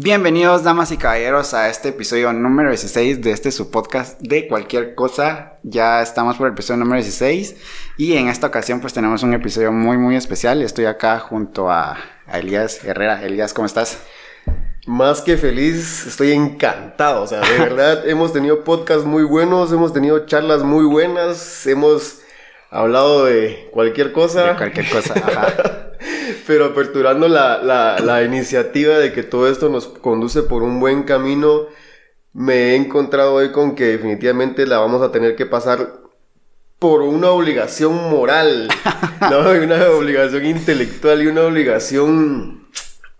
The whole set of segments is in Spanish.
Bienvenidos, damas y caballeros, a este episodio número 16 de este su podcast de cualquier cosa. Ya estamos por el episodio número 16 y en esta ocasión pues tenemos un episodio muy muy especial. Estoy acá junto a, a Elías Herrera. Elías, ¿cómo estás? Más que feliz, estoy encantado. O sea, de verdad, hemos tenido podcasts muy buenos, hemos tenido charlas muy buenas, hemos hablado de cualquier cosa. De cualquier cosa, ajá. Pero aperturando la, la, la iniciativa de que todo esto nos conduce por un buen camino, me he encontrado hoy con que definitivamente la vamos a tener que pasar por una obligación moral, ¿no? Una obligación intelectual y una obligación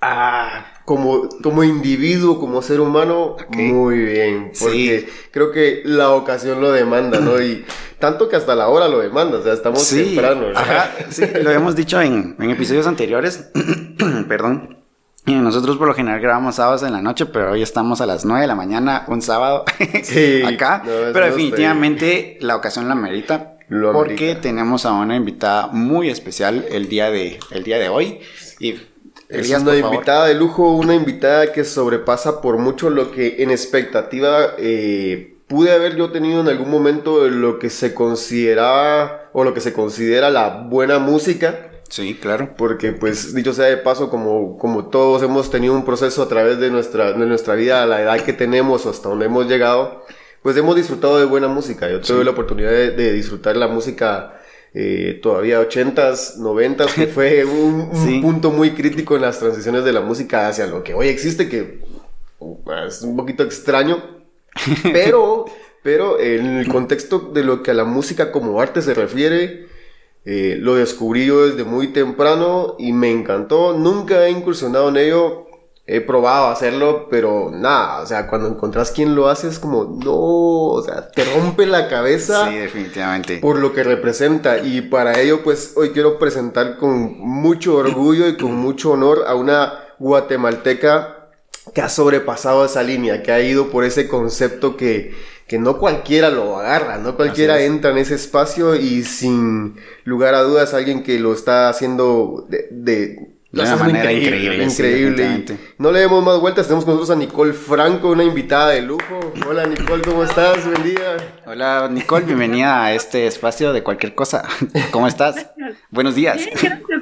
ah, como, como individuo, como ser humano, muy bien. Porque creo que la ocasión lo demanda, ¿no? Y tanto que hasta la hora lo demanda, o sea, estamos temprano. ¿no? Ajá, sí, lo hemos dicho en, en episodios anteriores, perdón. Nosotros por lo general grabamos sábados en la noche, pero hoy estamos a las 9 de la mañana, un sábado, Sí, acá. no, pero no definitivamente la ocasión la merita. Lo porque amerita. tenemos a una invitada muy especial el día de, el día de hoy. Y Es una invitada de lujo, una invitada que sobrepasa por mucho lo que en expectativa eh, pude haber yo tenido en algún momento de lo que se consideraba o lo que se considera la buena música. Sí, claro. Porque, pues, dicho sea de paso, como, como todos hemos tenido un proceso a través de nuestra, de nuestra vida, a la edad que tenemos o hasta donde hemos llegado, pues hemos disfrutado de buena música. Yo tuve la oportunidad de, de disfrutar la música eh, todavía 80s, 90s, que fue un, punto muy crítico en las transiciones de la música hacia lo que hoy existe, que uh, es un poquito extraño, pero, pero en el contexto de lo que a la música como arte se refiere, eh, lo descubrí yo desde muy temprano y me encantó. Nunca he incursionado en ello. He probado hacerlo, pero nada, o sea, cuando encontrás quien lo hace es como, no, o sea, te rompe la cabeza Sí, definitivamente. por lo que representa. Y para ello, pues hoy quiero presentar con mucho orgullo y con mucho honor a una guatemalteca que ha sobrepasado esa línea, que ha ido por ese concepto que, que no cualquiera lo agarra, no cualquiera entra en ese espacio y sin lugar a dudas alguien que lo está haciendo de... de De una manera increíble, sí, increíble. No le demos más vueltas, tenemos con nosotros a Nicole Franco, una invitada de lujo. Hola Nicole, ¿cómo estás? Buen día. Hola Nicole, bienvenida a este espacio de cualquier cosa. ¿Cómo estás? Buenos días.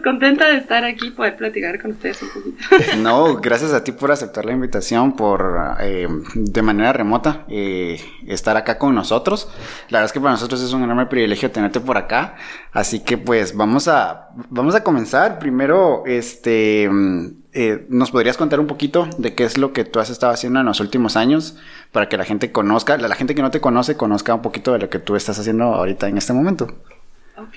Contenta de estar aquí, poder platicar con ustedes un poquito. No, gracias a ti por aceptar la invitación, por eh, de manera remota eh, estar acá con nosotros. La verdad es que para nosotros es un enorme privilegio tenerte por acá. Así que pues vamos a vamos a comenzar. Primero, este, mm, eh, ¿nos podrías contar un poquito de qué es lo que tú has estado haciendo en los últimos años para que la gente conozca, la, la gente que no te conoce conozca un poquito de lo que tú estás haciendo ahorita en este momento? Ok.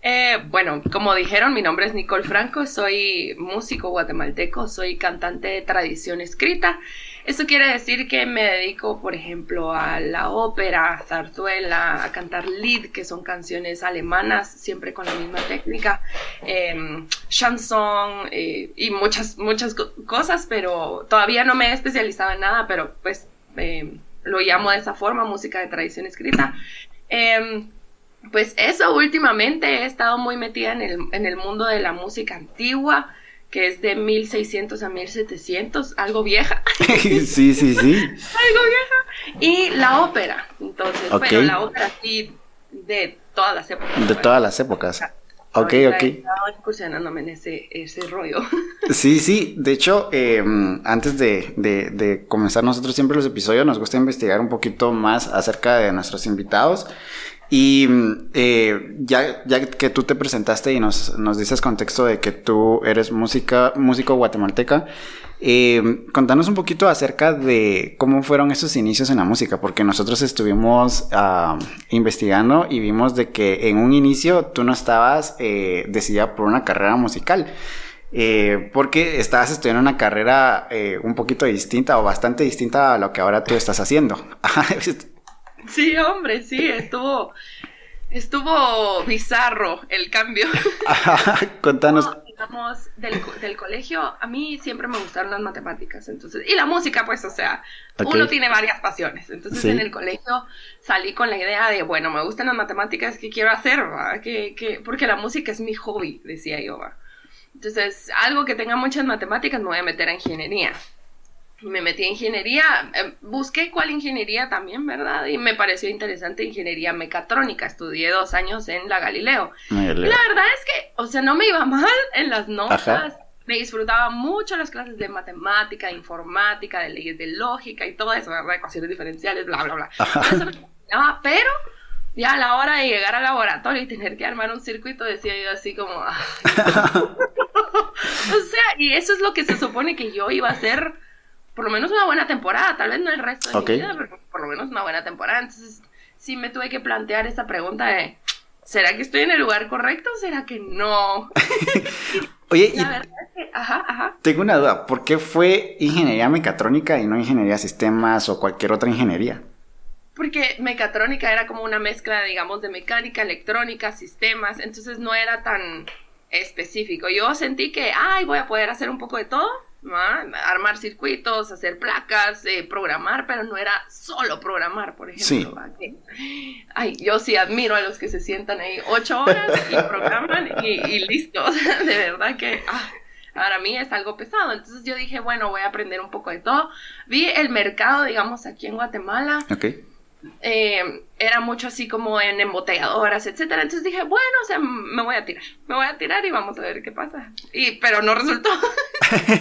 Eh, bueno, como dijeron, mi nombre es Nicole Franco, soy músico guatemalteco, soy cantante de tradición escrita. Eso quiere decir que me dedico, por ejemplo, a la ópera, zarzuela, a cantar lied, que son canciones alemanas, siempre con la misma técnica, eh, chanson y muchas, muchas co- cosas, pero todavía no me he especializado en nada, pero pues eh, lo llamo de esa forma, música de tradición escrita. Pues eso, últimamente he estado muy metida en el, en el mundo de la música antigua, que es de 1600 a 1700, algo vieja, sí, sí, sí. algo vieja, y la ópera, entonces, Ok. pero la ópera sí de todas las épocas. De bueno. todas las épocas. Ok, ok. He estado incursionándome en ese, ese rollo. Sí, sí, de hecho, eh, antes de, de- de comenzar nosotros siempre los episodios, nos gusta investigar un poquito más acerca de nuestros invitados. Y eh, ya, ya que tú te presentaste y nos, nos dices contexto de que tú eres música, músico guatemalteca, eh, contanos un poquito acerca de cómo fueron esos inicios en la música, porque nosotros estuvimos ah, investigando y vimos de que en un inicio tú no estabas eh, decidida por una carrera musical. Eh, porque estabas estudiando una carrera eh, un poquito distinta o bastante distinta a lo que ahora tú estás haciendo. Sí, hombre, sí, estuvo, estuvo bizarro el cambio. Contanos. No, digamos, del, del colegio, a mí siempre me gustaron las matemáticas, entonces, y la música, pues, o sea, uno tiene varias pasiones, entonces Sí. en el colegio salí con la idea de, bueno, me gustan las matemáticas, ¿qué quiero hacer? ¿Qué- qué? Porque la música es mi hobby, decía yo, va. Entonces, algo que tenga muchas matemáticas, me voy a meter a ingeniería. Me metí a ingeniería, eh, busqué cuál ingeniería también, ¿verdad? Y me pareció interesante ingeniería mecatrónica. Estudié dos años en la Galileo. La verdad es que, o sea, no me iba mal en las notas. Me disfrutaba mucho las clases de matemática, de informática, de leyes de lógica y todo eso, ¿verdad? Ecuaciones diferenciales, bla, bla, bla. Eso me pero ya a la hora de llegar al laboratorio y tener que armar un circuito, decía yo así como... o sea, y eso es lo que se supone que yo iba a hacer por lo menos una buena temporada, tal vez no el resto de mi vida, pero por lo menos una buena temporada. Entonces, sí me tuve que plantear esta pregunta de, ¿será que estoy en el lugar correcto o será que no? Oye, la verdad es que, ajá, ajá. Tengo una duda, ¿por qué fue ingeniería mecatrónica y no ingeniería sistemas o cualquier otra ingeniería? Porque mecatrónica era como una mezcla, digamos, de mecánica, electrónica, sistemas, entonces no era tan específico. Yo sentí que, ay, voy a poder hacer un poco de todo armar circuitos, hacer placas, eh, programar, pero no era solo programar, por ejemplo. Ay, yo sí admiro a los que se sientan ahí ocho horas y programan y, listo. de verdad que ah, para mí es algo pesado. Entonces yo dije, bueno, voy a aprender un poco de todo. Vi el mercado, digamos, aquí en Guatemala. Okay. Eh, era mucho así como en embotelladoras, etcétera. Entonces dije, bueno, o sea, me voy a tirar, me voy a tirar y vamos a ver qué pasa. Y, pero no resultó.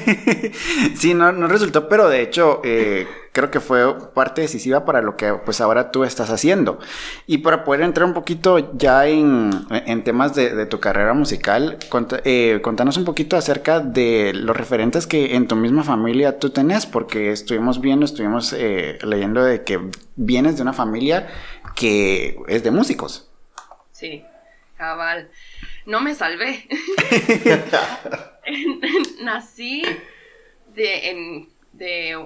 sí, no, no resultó, pero de hecho, eh, creo que fue parte decisiva para lo que pues ahora tú estás haciendo. Y para poder entrar un poquito ya en, en temas de, tu carrera musical, eh, contanos un poquito acerca de los referentes que en tu misma familia tú tenés, porque estuvimos viendo, estuvimos eh, leyendo de que vienes de una familia que es de músicos. Sí, cabal. No me salvé. Nací de, en, de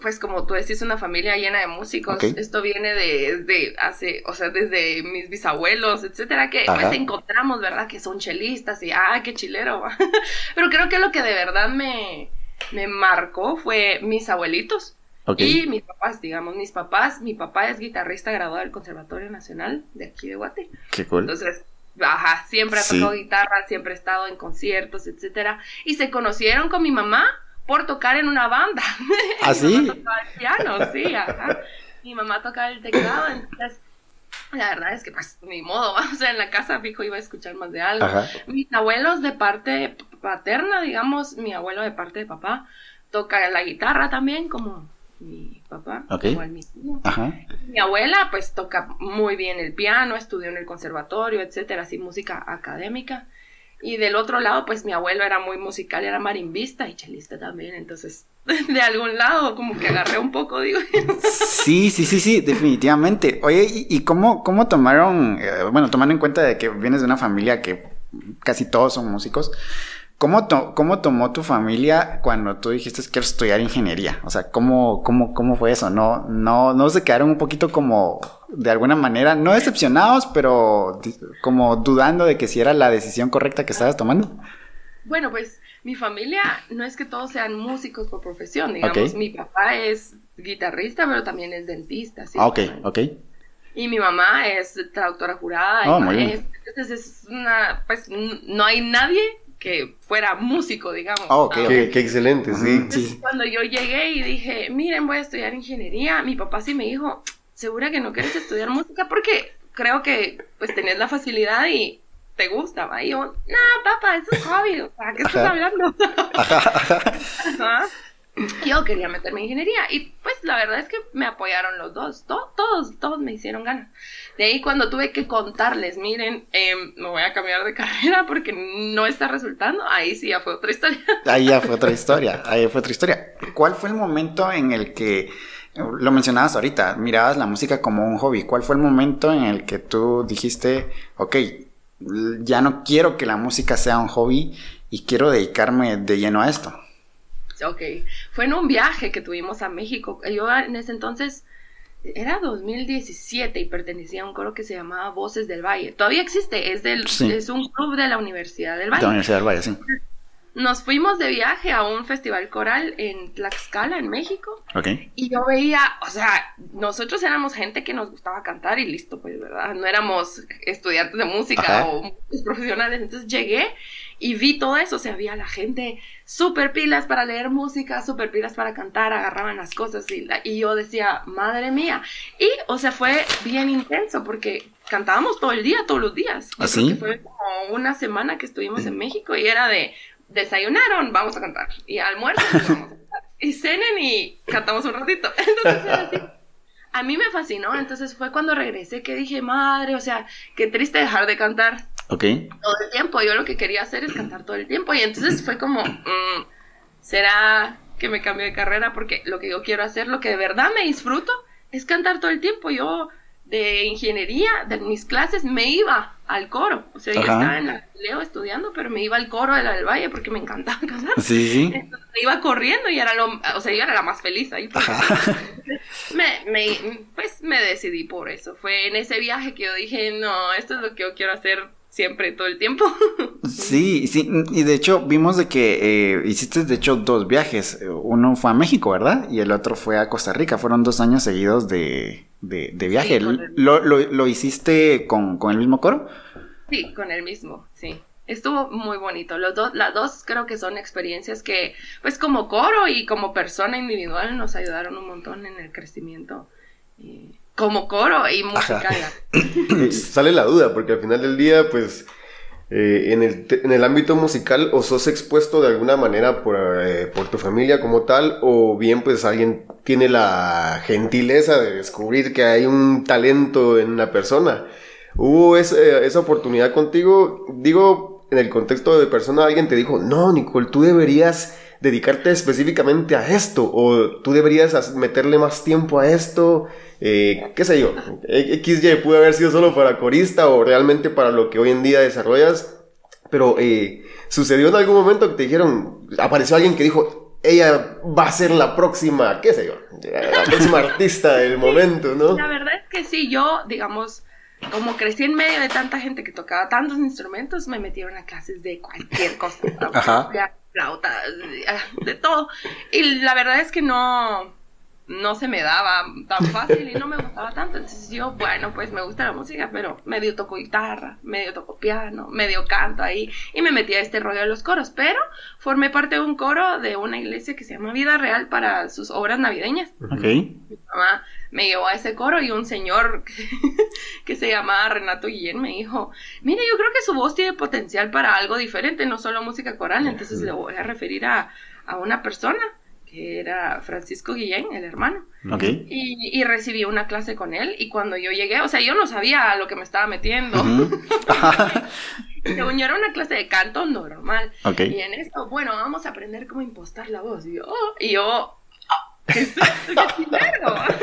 pues como tú decís, una familia llena de músicos. Esto viene de, hace, o sea, desde mis bisabuelos, etcétera, que pues encontramos, ¿verdad? Que son chelistas y, ah, qué chilero. Pero creo que lo que de verdad me, me marcó fue mis abuelitos. Y mis papás, digamos, mis papás, mi papá es guitarrista graduado del Conservatorio Nacional de aquí de Guate. Qué cool. Entonces, ajá, siempre ha tocado guitarra, siempre ha estado en conciertos, etcétera. Y se conocieron con mi mamá por tocar en una banda. ¿Ah, sí? Mi mamá tocaba el piano, sí, ajá. Mi mamá tocaba el teclado, entonces la verdad es que pues ni modo, o sea, en la casa fijo iba a escuchar más de algo. Mis abuelos de parte paterna, digamos, mi abuelo de parte de papá toca la guitarra también, como mi papá, igual mi tío. Mi abuela pues toca muy bien el piano, estudió en el conservatorio, etcétera, así música académica. Y del otro lado, pues mi abuelo era muy musical, era marimbista y chelista también, entonces de algún lado como que agarré un poco, digo. Sí, sí, sí, sí, definitivamente. Oye, ¿y, cómo, cómo tomaron, eh, bueno, tomando en cuenta de que vienes de una familia que casi todos son músicos, ¿Cómo, ¿Cómo, tomó tu familia cuando tú dijiste que quiero estudiar ingeniería? O sea, ¿cómo, cómo, cómo fue eso? ¿No, no, ¿No se quedaron un poquito como, de alguna manera, no decepcionados, pero como dudando de que si era la decisión correcta que estabas tomando? Bueno, pues mi familia no es que todos sean músicos por profesión, digamos. Mi papá es guitarrista, pero también es dentista. ¿sí? Ah, ok, ok. Y mi mamá es traductora jurada. Oh, Entonces es una, pues no hay nadie que fuera músico, digamos. Oh, qué, excelente, sí. Cuando yo llegué y dije, miren, voy a estudiar ingeniería, mi papá sí me dijo, ¿segura que no quieres estudiar música? Porque creo que pues tenés la facilidad y te gusta, ¿va? Y yo, no, papá, eso es hobby, sea, ¿qué estás hablando? Yo quería meterme en ingeniería y pues la verdad es que me apoyaron los dos, todos, todos me hicieron ganas. De ahí cuando tuve que contarles, miren, em, me voy a cambiar de carrera porque no está resultando, ahí sí ya fue otra historia. Ahí ya fue otra historia, ahí fue otra historia. ¿Cuál fue el momento en el que, lo mencionabas ahorita, mirabas la música como un hobby? ¿Cuál fue el momento en el que tú dijiste, ok, ya no quiero que la música sea un hobby y quiero dedicarme de lleno a esto? Ok, fue en un viaje que tuvimos a México. Yo en ese entonces era 2017 y pertenecía a un coro que se llamaba Voces del Valle. Todavía existe, es, del, es un club de la Universidad del Valle. De la Universidad del Valle, sí. Nos fuimos de viaje a un festival coral en Tlaxcala, en México. Okay. Y yo veía, o sea, nosotros éramos gente que nos gustaba cantar y listo, pues, ¿verdad? No éramos estudiantes de música o profesionales. Entonces llegué y vi todo eso, o sea, había la gente súper pilas para leer música, súper pilas para cantar, agarraban las cosas y, y yo decía, madre mía. Y, o sea, fue bien intenso porque cantábamos todo el día, todos los días. ¿Así? ¿Ah, fue como una semana que estuvimos en México y era de, desayunaron, vamos a cantar. Y almuerzo, vamos a cantar. Y cenen y cantamos un ratito. Entonces era así. A mí me fascinó, entonces fue cuando regresé que dije, madre, o sea, qué triste dejar de cantar Ok. todo el tiempo. Yo lo que quería hacer es cantar todo el tiempo. Y entonces fue como, mm, ¿será que me cambio de carrera? Porque lo que yo quiero hacer, lo que de verdad me disfruto, es cantar todo el tiempo. Yo de ingeniería, de mis clases, me iba al coro. O sea, yo estaba en la Leo estudiando, pero me iba al coro de la del Valle porque me encantaba cantar. Sí, sí. Entonces, me iba corriendo y era lo, o sea, yo era la más feliz ahí. me, me, pues me decidí por eso. Fue en ese viaje que yo dije, no, esto es lo que yo quiero hacer siempre, todo el tiempo. Sí, sí, y de hecho vimos de que eh, hiciste de hecho dos viajes. Uno fue a México, ¿verdad? Y el otro fue a Costa Rica. Fueron dos años seguidos de, de, de viaje. Sí. ¿Lo, lo, lo hiciste con, con el mismo coro? Sí, con el mismo, sí. Estuvo muy bonito. Los dos, las dos creo que son experiencias que, pues como coro y como persona individual, nos ayudaron un montón en el crecimiento. Y como coro y musical. Eh, Sale la duda, porque al final del día, pues, eh, en, el, en el ámbito musical, o sos expuesto de alguna manera por, eh, por tu familia como tal, o bien, pues, alguien tiene la gentileza de descubrir que hay un talento en una persona. ¿Hubo ese- esa oportunidad contigo? Digo, en el contexto de persona, alguien te dijo, no, Nicole, tú deberías dedicarte específicamente a esto, o tú deberías as- meterle más tiempo a esto, eh, qué sé yo, E- XY pudo haber sido solo para corista o realmente para lo que hoy en día desarrollas, pero eh, sucedió en algún momento que te dijeron, apareció alguien que dijo, ella va a ser la próxima, qué sé yo, la próxima artista del momento, ¿no? La verdad es que sí, yo, digamos, como crecí en medio de tanta gente que tocaba tantos instrumentos, me metieron a clases de cualquier cosa. Ajá. De flauta, de, ah, de todo. Y la verdad es que no, no se me daba tan fácil y no me gustaba tanto. Entonces yo, bueno, pues me gusta la música, pero medio toco guitarra, medio toco piano, medio canto ahí. Y me metí a este rollo de los coros. Pero formé parte de un coro de una iglesia que se llama Vida Real para sus obras navideñas Ok. mi mamá me llevó a ese coro y un señor que, que se llamaba Renato Guillén me dijo, mire, yo creo que su voz tiene potencial para algo diferente, no solo música coral, entonces le voy a referir a, a una persona que era Francisco Guillén, el hermano, Ok. y, y recibí una clase con él y cuando yo llegué, o sea, yo no sabía a lo que me estaba metiendo. Ajá. Según yo era una clase de canto normal. Ok. Y en esto, bueno, vamos a aprender cómo impostar la voz. Y yo, y yo ah.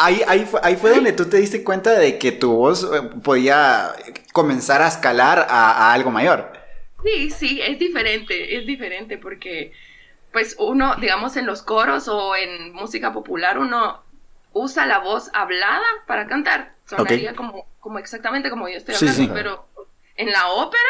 Ahí, ahí, fue, ahí fue donde tú te diste cuenta de que tu voz eh, podía comenzar a escalar a, a algo mayor. Sí, sí, es diferente, es diferente porque, pues uno, digamos, en los coros o en música popular, uno usa la voz hablada para cantar. Sonaría como, como exactamente como yo estoy hablando, sí. pero en la ópera,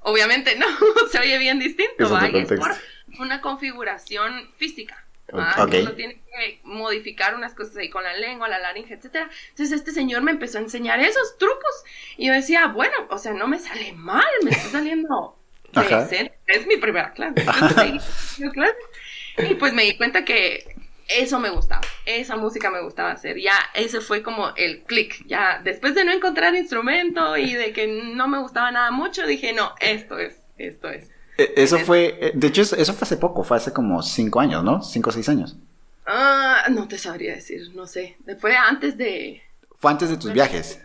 obviamente no, se oye bien distinto, Es otro ¿va? Y es por contexto. una configuración física. Ok. ¿va? Ok. Que Uno tiene que modificar unas cosas ahí con la lengua, la laringe, etcétera. Entonces este señor me empezó a enseñar esos trucos y yo decía, bueno, o sea, no me sale mal, me está saliendo decente. Es mi primera clase. Entonces, clase. Y pues me di cuenta que eso me gustaba, esa música me gustaba hacer. Ya ese fue como el click. Ya después de no encontrar instrumento y de que no me gustaba nada mucho, dije, no, esto es, esto es. Eh, Eso fue, eh, de hecho, eso fue hace poco, fue hace como cinco años, ¿no? Cinco o seis años. Ah, no te sabría decir, no sé. Fue antes de... Fue antes de tus viajes,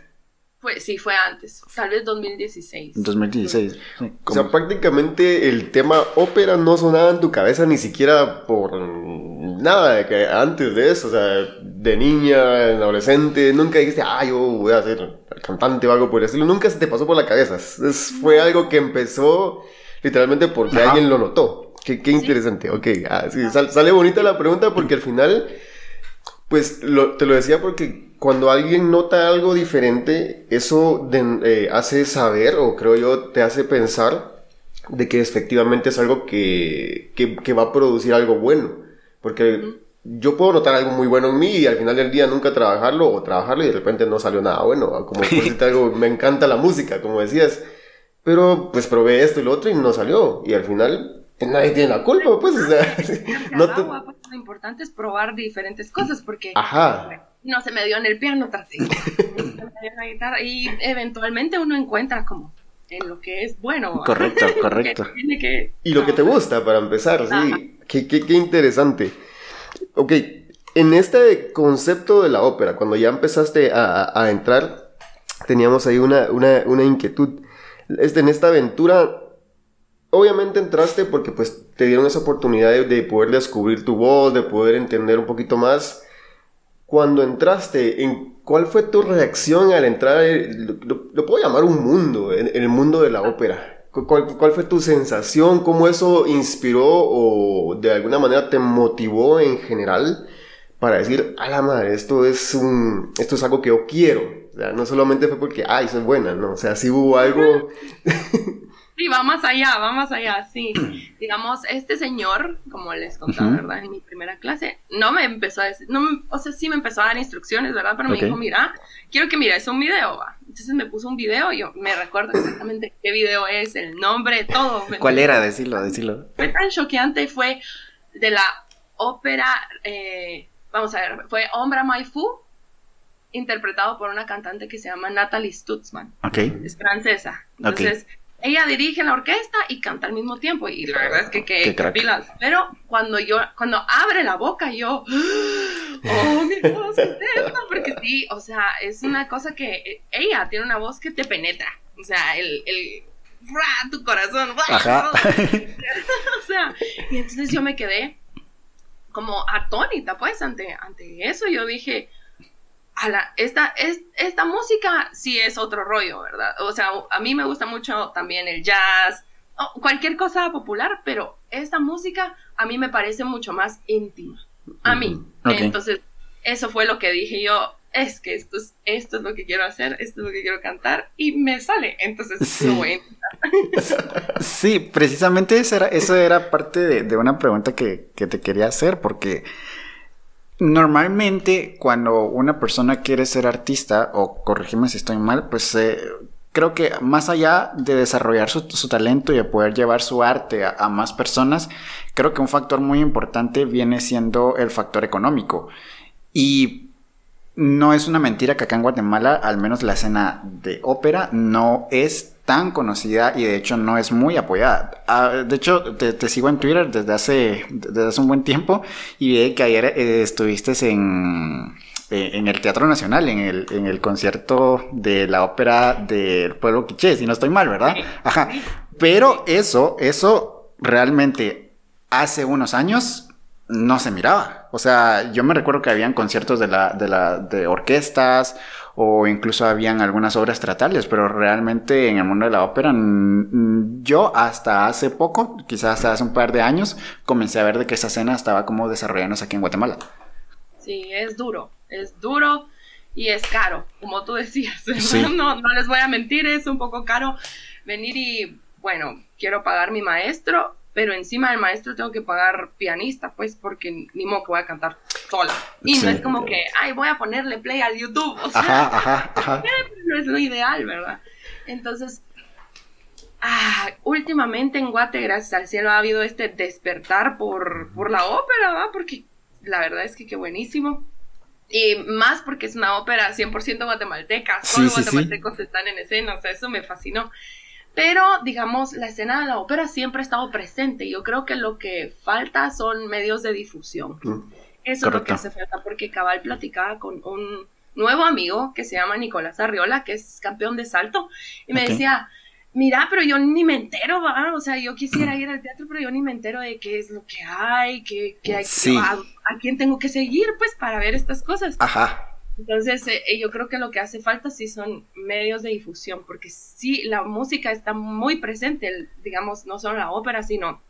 Fue, sí, fue antes. Tal vez 2016. en 2016. Sí, O sea, prácticamente el tema ópera no sonaba en tu cabeza ni siquiera por nada de que antes de eso, o sea, de niña, en adolescente, nunca dijiste, ah, yo voy a ser cantante o algo por el estilo, nunca se te pasó por la cabeza. Es- fue algo que empezó literalmente porque Ajá. alguien lo notó. Qué, qué interesante, ok, ah, sí, sal- sale bonita la pregunta porque al final, pues lo- te lo decía porque cuando alguien nota algo diferente, eso de- eh, hace saber, o creo yo, te hace pensar de que efectivamente es algo que, que, que va a producir algo bueno. Porque yo puedo notar algo muy bueno en mí y al final del día nunca trabajarlo o trabajarlo y de repente no salió nada bueno. Como por algo, me encanta la música, como decías. Pero pues probé esto y lo otro y no salió. Y al final pues, nadie tiene la culpa, pues, o sea, no te... Pues, lo importante es probar diferentes cosas porque Ajá. no se me dio en el piano, traté y eventualmente uno encuentra como en lo que es bueno. Correcto, correcto. y lo que te gusta para empezar, sí. Qué, qué, qué interesante. Ok, en este concepto de la ópera, cuando ya empezaste a, a entrar, teníamos ahí una, una, una inquietud. Este, en esta aventura, obviamente entraste porque pues te dieron esa oportunidad de, poder descubrir tu voz, de poder entender un poquito más. Cuando entraste, ¿en ¿cuál fue tu reacción al entrar? Lo, puedo llamar un mundo, en, el mundo de la ópera. ¿Cuál, ¿Cuál, fue tu sensación? ¿Cómo eso inspiró o de alguna manera te motivó en general para decir, a la madre, esto es, un, esto es algo que yo quiero? Sea, no solamente fue porque, ay, soy buena, no, o sea, sí hubo algo... Sí, va más allá, va más allá, sí. Digamos, este señor, como les contaba, ¿verdad? En mi primera clase, no me empezó a decir, no, o sea, sí me empezó a dar instrucciones, ¿verdad? Pero me dijo, mira, quiero que mires un video, va. Entonces me puso un video, yo me recuerdo exactamente qué video es, el nombre, todo. ¿Cuál era? Decirlo, decirlo. Fue tan choqueante, fue de la ópera, eh, vamos a ver, fue Ombra Maifu, interpretado por una cantante que se llama Natalie Stutzman. Ok. Es francesa. Entonces, ella dirige la orquesta y canta al mismo tiempo. Y la verdad es que qué pilas. Pero cuando yo, cuando abre la boca, yo, oh, mi voz, ¿qué es esto? Porque sí, o sea, es una cosa que eh, ella tiene una voz que te penetra. O sea, el, el tu corazón. Ajá. o sea, y entonces yo me quedé como atónita, pues, ante, ante eso. Yo dije, esta, es, esta música sí es otro rollo, ¿verdad? O sea, a mí me gusta mucho también el jazz, cualquier cosa popular, pero esta música a mí me parece mucho más íntima. A mí. Entonces, eso fue lo que dije yo, es que esto es, esto es lo que quiero hacer, esto es lo que quiero cantar, y me sale. Entonces, sí. lo voy a intentar. sí, precisamente eso era, eso era parte de, de una pregunta que, que te quería hacer, porque Normalmente, cuando una persona quiere ser artista, o corregime si estoy mal, pues eh, creo que más allá de desarrollar su, talento y de poder llevar su arte a, más personas, creo que un factor muy importante viene siendo el factor económico. Y no es una mentira que acá en Guatemala, al menos la escena de ópera, no es tan conocida y de hecho no es muy apoyada. Ah, de hecho, te, sigo en Twitter desde hace, desde hace un buen tiempo y vi que ayer eh, estuviste en, eh, en el Teatro Nacional, en el, en el concierto de la ópera del pueblo quiché, si no estoy mal, ¿verdad? Ajá. Pero eso, eso realmente hace unos años no se miraba. O sea, yo me recuerdo que habían conciertos de la, de la, de orquestas o incluso habían algunas obras teatrales, pero realmente en el mundo de la ópera, yo hasta hace poco, quizás hasta hace un par de años, comencé a ver de que esa escena estaba como desarrollándose aquí en Guatemala. Sí, es duro, es duro y es caro, como tú decías. No, no les voy a mentir, es un poco caro venir y, bueno, quiero pagar mi maestro, pero encima del maestro tengo que pagar pianista, pues, porque ni modo que voy a cantar sola. Y no es como que, ay, voy a ponerle play al YouTube. O sea, ajá, ajá, ajá. no es lo ideal, ¿verdad? Entonces, ah, últimamente en Guate, gracias al cielo, ha habido este despertar por, por la ópera, ¿verdad? Porque la verdad es que qué buenísimo. Y más porque es una ópera 100% guatemalteca, solo guatemaltecos están en escena, o sea, eso me fascinó. Pero, digamos, la escena de la ópera siempre ha estado presente. Yo creo que lo que falta son medios de difusión. Mm, Eso es lo que hace falta, porque Cabal platicaba con un nuevo amigo que se llama Nicolás Arriola, que es campeón de salto, y me decía, mira, pero yo ni me entero, ¿va? o sea, yo quisiera ir al teatro, pero yo ni me entero de qué es lo que hay, qué, hay, a, a, quién tengo que seguir, pues, para ver estas cosas. Ajá. Entonces, eh, eh, yo creo que lo que hace falta sí son medios de difusión, porque sí, la música está muy presente, digamos, no solo la ópera, sino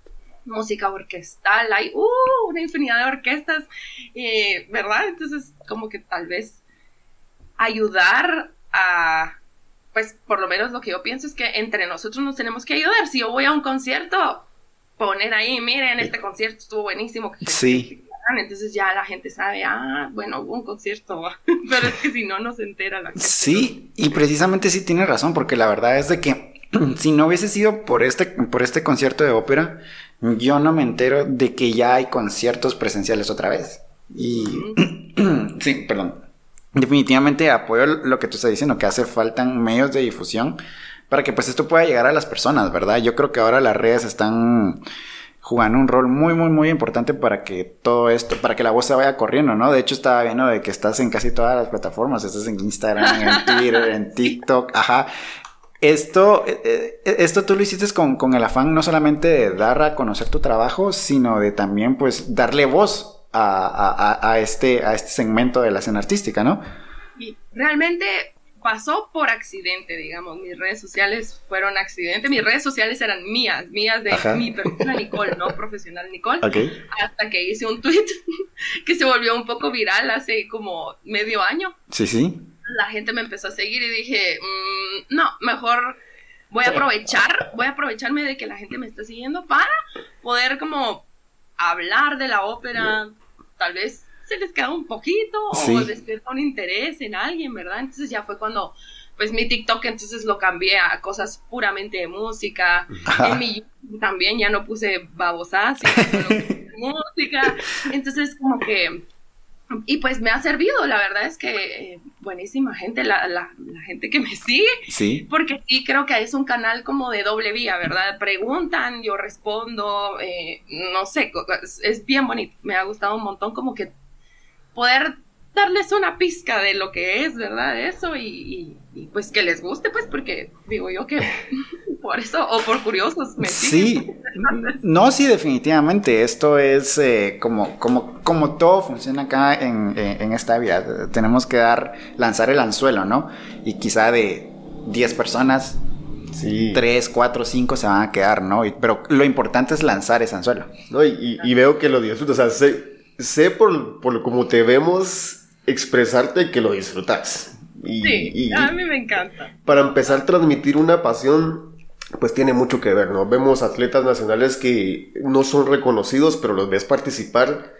música orquestal, hay uh, una infinidad de orquestas, eh, ¿verdad? Entonces, como que tal vez ayudar a, pues por lo menos lo que yo pienso es que entre nosotros nos tenemos que ayudar. Si yo voy a un concierto, poner ahí, miren, este concierto estuvo buenísimo. Sí entonces ya la gente sabe, ah, bueno, hubo un concierto, pero es que si no, no se entera la gente. Sí, y precisamente sí tiene razón, porque la verdad es de que si no hubiese sido por este, por este concierto de ópera, yo no me entero de que ya hay conciertos presenciales otra vez. Y sí, perdón. Definitivamente apoyo lo que tú estás diciendo, que hace falta medios de difusión para que pues esto pueda llegar a las personas, ¿verdad? Yo creo que ahora las redes están jugando un rol muy, muy, muy importante para que todo esto, para que la voz se vaya corriendo, ¿no? De hecho, estaba viendo de que estás en casi todas las plataformas, estás en Instagram, en Twitter, en TikTok, ajá. Esto, eh, eh, esto tú lo hiciste con, con, el afán no solamente de dar a conocer tu trabajo, sino de también, pues, darle voz a, a, a este, a este segmento de la escena artística, ¿no? Y realmente pasó por accidente, digamos. Mis redes sociales fueron accidente. Mis redes sociales eran mías, mías de mi persona Nicole, no profesional Nicole. Hasta que hice un tweet que se volvió un poco viral hace como medio año. Sí, sí. La gente me empezó a seguir y dije, mm, no, mejor voy a aprovechar, voy a aprovecharme de que la gente me está siguiendo para poder como hablar de la ópera, tal vez se les queda un poquito o despierta un interés en alguien, ¿verdad? Entonces ya fue cuando, pues mi TikTok entonces lo cambié a cosas puramente de música. En mi YouTube también ya no puse babosas, sino música. Entonces como que... Y pues me ha servido, la verdad es que eh, buenísima gente, la, la, gente que me sigue. Sí. Porque sí creo que es un canal como de doble vía, ¿verdad? Preguntan, yo respondo, eh, no sé, es bien bonito. Me ha gustado un montón como que poder darles una pizca de lo que es, ¿verdad? Eso y, pues que les guste, pues porque digo yo que por eso, o por curiosos, me Sí, no, sí, definitivamente, esto es eh, como, como, como todo funciona acá en, en, esta vida, tenemos que dar, lanzar el anzuelo, ¿no? Y quizá de 10 personas, Sí. 3, 4, 5 se van a quedar, ¿no? pero lo importante es lanzar ese anzuelo. No, y, y, veo que lo disfrutas. O sea, sé por, por como te vemos expresarte que lo disfrutas. Y, sí, a mí me encanta. Para empezar a transmitir una pasión, pues tiene mucho que ver, ¿no? Vemos atletas nacionales que no son reconocidos, pero los ves participar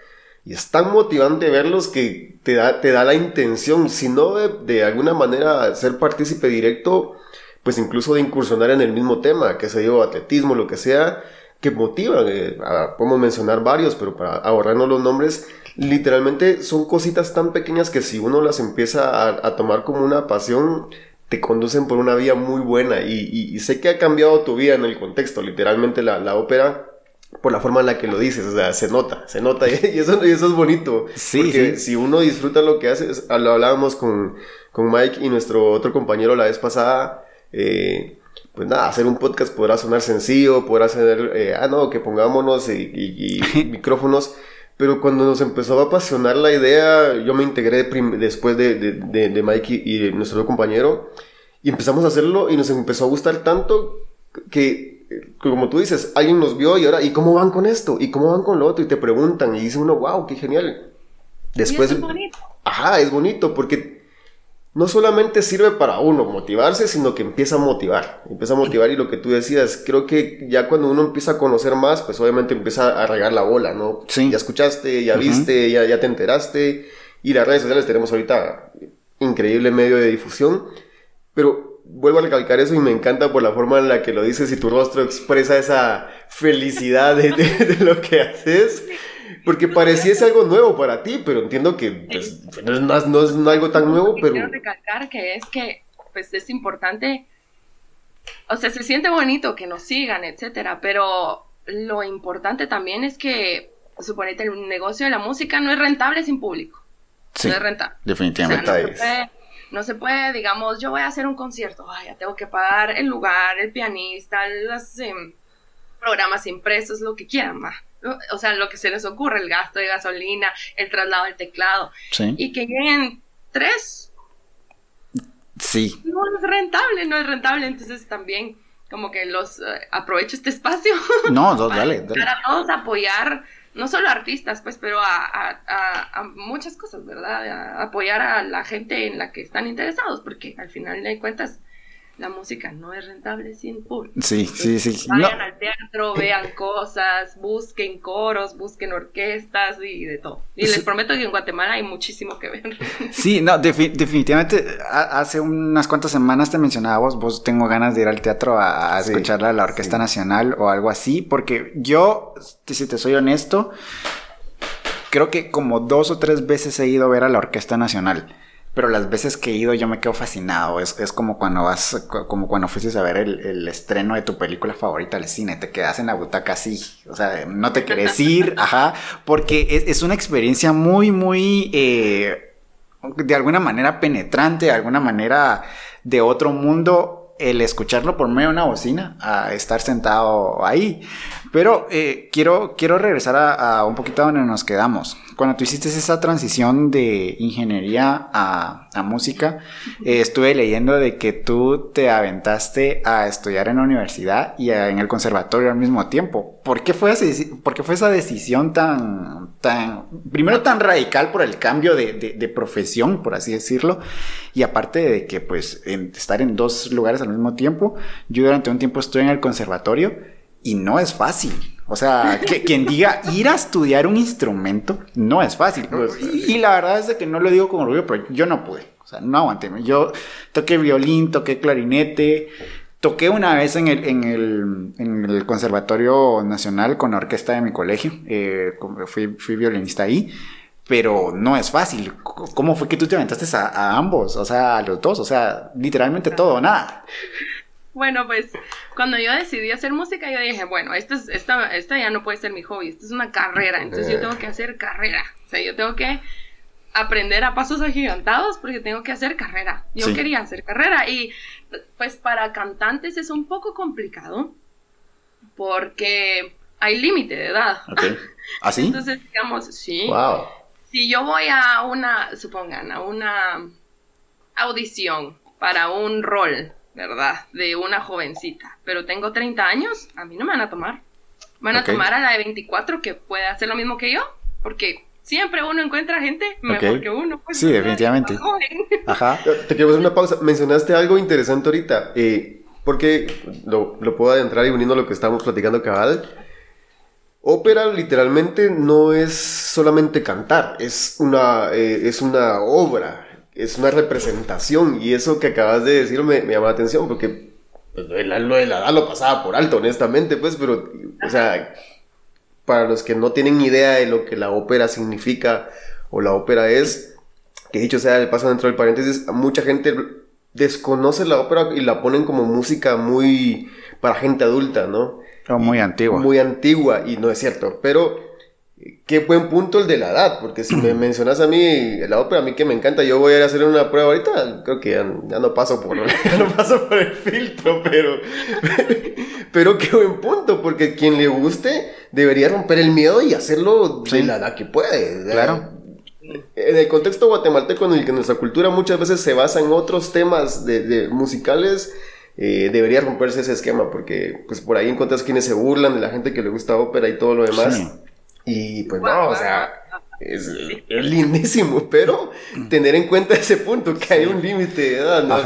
y es tan motivante verlos que te da, te da la intención, si no de, de alguna manera ser partícipe directo, pues incluso de incursionar en el mismo tema, que se yo, atletismo, lo que sea, que motivan. Eh, podemos mencionar varios, pero para ahorrarnos los nombres, literalmente son cositas tan pequeñas que si uno las empieza a, tomar como una pasión, te conducen por una vía muy buena. Y, sé que ha cambiado tu vida en el contexto, literalmente la, ópera. Por la forma en la que lo dices, o sea, se nota, se nota, y eso, y eso es bonito. Sí, porque si uno disfruta lo que hace, lo hablábamos con, con Mike y nuestro otro compañero la vez pasada, eh, pues nada, hacer un podcast podrá sonar sencillo, podrá ser, eh, ah, no, que pongámonos y, micrófonos, pero cuando nos empezó a apasionar la idea, yo me integré después de, de, de, Mike y, nuestro compañero, y empezamos a hacerlo y nos empezó a gustar tanto que, como tú dices, alguien nos vio y ahora, ¿y cómo van con esto? ¿Y cómo van con lo otro? Y te preguntan y dice uno, wow, qué genial. Después... es bonito. Ajá, es bonito porque no solamente sirve para uno motivarse, sino que empieza a motivar. Empieza a motivar y lo que tú decías, creo que ya cuando uno empieza a conocer más, pues obviamente empieza a regar la bola, ¿no? Sí. Ya escuchaste, ya viste, ya, ya te enteraste. Y las redes sociales tenemos ahorita increíble medio de difusión. Pero vuelvo a recalcar eso y me encanta por la forma en la que lo dices y tu rostro expresa esa felicidad de, de lo que haces. Porque pareciese algo nuevo para ti, pero entiendo que pues, no, es, no, es, algo tan nuevo, pero... Quiero recalcar que es que pues es importante, o sea, se siente bonito que nos sigan, etcétera, pero lo importante también es que, suponete, el negocio de la música no es rentable sin público. Sí, no es rentable. Definitivamente. no, se puede, no, se puede, digamos, yo voy a hacer un concierto, ay, ya tengo que pagar el lugar, el pianista, los em, programas impresos, lo que quieran, va o sea, lo que se les ocurre, el gasto de gasolina, el traslado del teclado, y que lleguen tres. Sí. No es rentable, no es rentable, entonces también como que los eh, aprovecho este espacio. No, dale, dale. Para todos apoyar, no solo a artistas, pues, pero a, a, muchas cosas, ¿verdad? A apoyar a la gente en la que están interesados, porque al final de cuentas la música no es rentable sin público. Sí, sí, sí. Vayan al teatro, vean cosas, busquen coros, busquen orquestas y de todo. Y les prometo que en Guatemala hay muchísimo que ver. Sí, no, definitivamente hace unas cuantas semanas te mencionaba vos, vos tengo ganas de ir al teatro a, escuchar a la Orquesta Nacional o algo así, porque yo, si te soy honesto, creo que como dos o tres veces he ido a ver a la Orquesta Nacional. Pero las veces que he ido yo me quedo fascinado. Es, es como cuando vas, como cuando fuiste a ver el, el, estreno de tu película favorita al cine. Te quedas en la butaca así. O sea, no te querés ir, ajá. Porque es, es una experiencia muy, muy, eh, de alguna manera penetrante, de alguna manera de otro mundo el escucharlo por medio de una bocina a estar sentado ahí. Pero eh, quiero, quiero regresar a, un poquito donde nos quedamos. Cuando tú hiciste esa transición de ingeniería a, música, eh, estuve leyendo de que tú te aventaste a estudiar en la universidad y en el conservatorio al mismo tiempo. ¿Por qué fue, por qué fue esa decisión tan, tan, primero tan radical por el cambio de, de, profesión, por así decirlo? Y aparte de que, pues, estar en dos lugares al mismo tiempo, yo durante un tiempo estuve en el conservatorio y no es fácil. O sea, que, quien diga ir a estudiar un instrumento no es fácil. Y, la verdad es que no lo digo como orgullo, pero yo no pude. O sea, no aguanté. Yo toqué violín, toqué clarinete, toqué una vez en el, en el, en el Conservatorio Nacional con la orquesta de mi colegio. Eh, fui, fui violinista ahí pero no es fácil. ¿Cómo fue que tú te aventaste a, a, ambos? O sea, a los dos, o sea, literalmente todo o nada. Bueno, pues cuando yo decidí hacer música, yo dije, bueno, esto es, esta, esta ya no puede ser mi hobby, esto es una carrera, entonces yo tengo que hacer carrera. O sea, yo tengo que aprender a pasos agigantados porque tengo que hacer carrera. Yo quería hacer carrera y pues para cantantes es un poco complicado porque hay límite de edad. ¿Así? ¿Ah, entonces, digamos, sí. Wow. Si yo voy a una, supongan, a una audición para un rol ¿verdad? De una jovencita. Pero tengo 30 años, a mí no me van a tomar. Van a tomar a la de 24 que puede hacer lo mismo que yo, porque siempre uno encuentra gente mejor que uno. Pues, sí, definitivamente. Ajá. Te quiero hacer una pausa. Mencionaste algo interesante ahorita, eh, porque lo, lo, puedo adentrar y uniendo a lo que estábamos platicando cabal. Ópera literalmente no es solamente cantar, es una, eh, es una obra, es una representación y eso que acabas de decir me, llama la atención porque pues, lo, de la, edad lo pasaba por alto, honestamente, pues, pero, o sea, para los que no tienen idea de lo que la ópera significa o la ópera es, que dicho sea, le paso dentro del paréntesis, mucha gente desconoce la ópera y la ponen como música muy para gente adulta, ¿no? muy antigua. Muy antigua, y no es cierto, pero Qué buen punto el de la edad, porque si me mencionas a mí la ópera, a mí que me encanta, yo voy a ir a hacer una prueba ahorita, creo que ya, no paso por ya no paso por el filtro, pero pero qué buen punto, porque quien le guste debería romper el miedo y hacerlo de la edad que puede. Claro. En el contexto guatemalteco en el que nuestra cultura muchas veces se basa en otros temas de, musicales, eh, debería romperse ese esquema, porque pues por ahí encuentras quienes se burlan de la gente que le gusta ópera y todo lo demás. Y pues no, o sea, es, lindísimo, pero tener en cuenta ese punto, que hay un límite de edad, ¿no?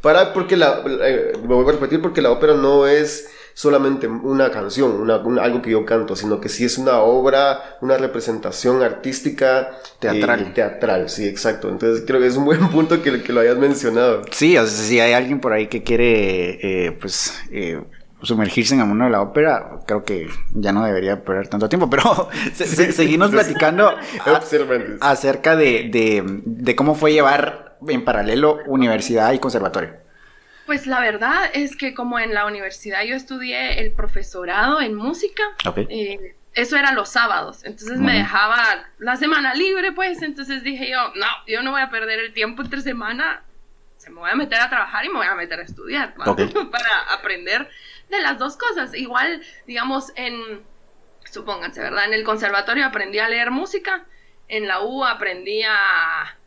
para, porque la, eh, me voy a repetir, porque la ópera no es solamente una canción, una, algo que yo canto, sino que sí es una obra, una representación artística teatral. teatral, sí, exacto. Entonces creo que es un buen punto que, que lo hayas mencionado. Sí, o sea, si hay alguien por ahí que quiere, eh, pues, eh, sumergirse en el mundo de la ópera, creo que ya no debería perder tanto tiempo, pero seguimos platicando acerca de, cómo fue llevar en paralelo universidad y conservatorio. Pues la verdad es que como en la universidad yo estudié el profesorado en música, eh, eso era los sábados, entonces me dejaba la semana libre, pues, entonces dije yo, no, yo no voy a perder el tiempo entre semana, se me voy a meter a trabajar y me voy a meter a estudiar para aprender de las dos cosas. Igual, digamos, en, supónganse, ¿verdad? En el conservatorio aprendí a leer música, en la U aprendí a,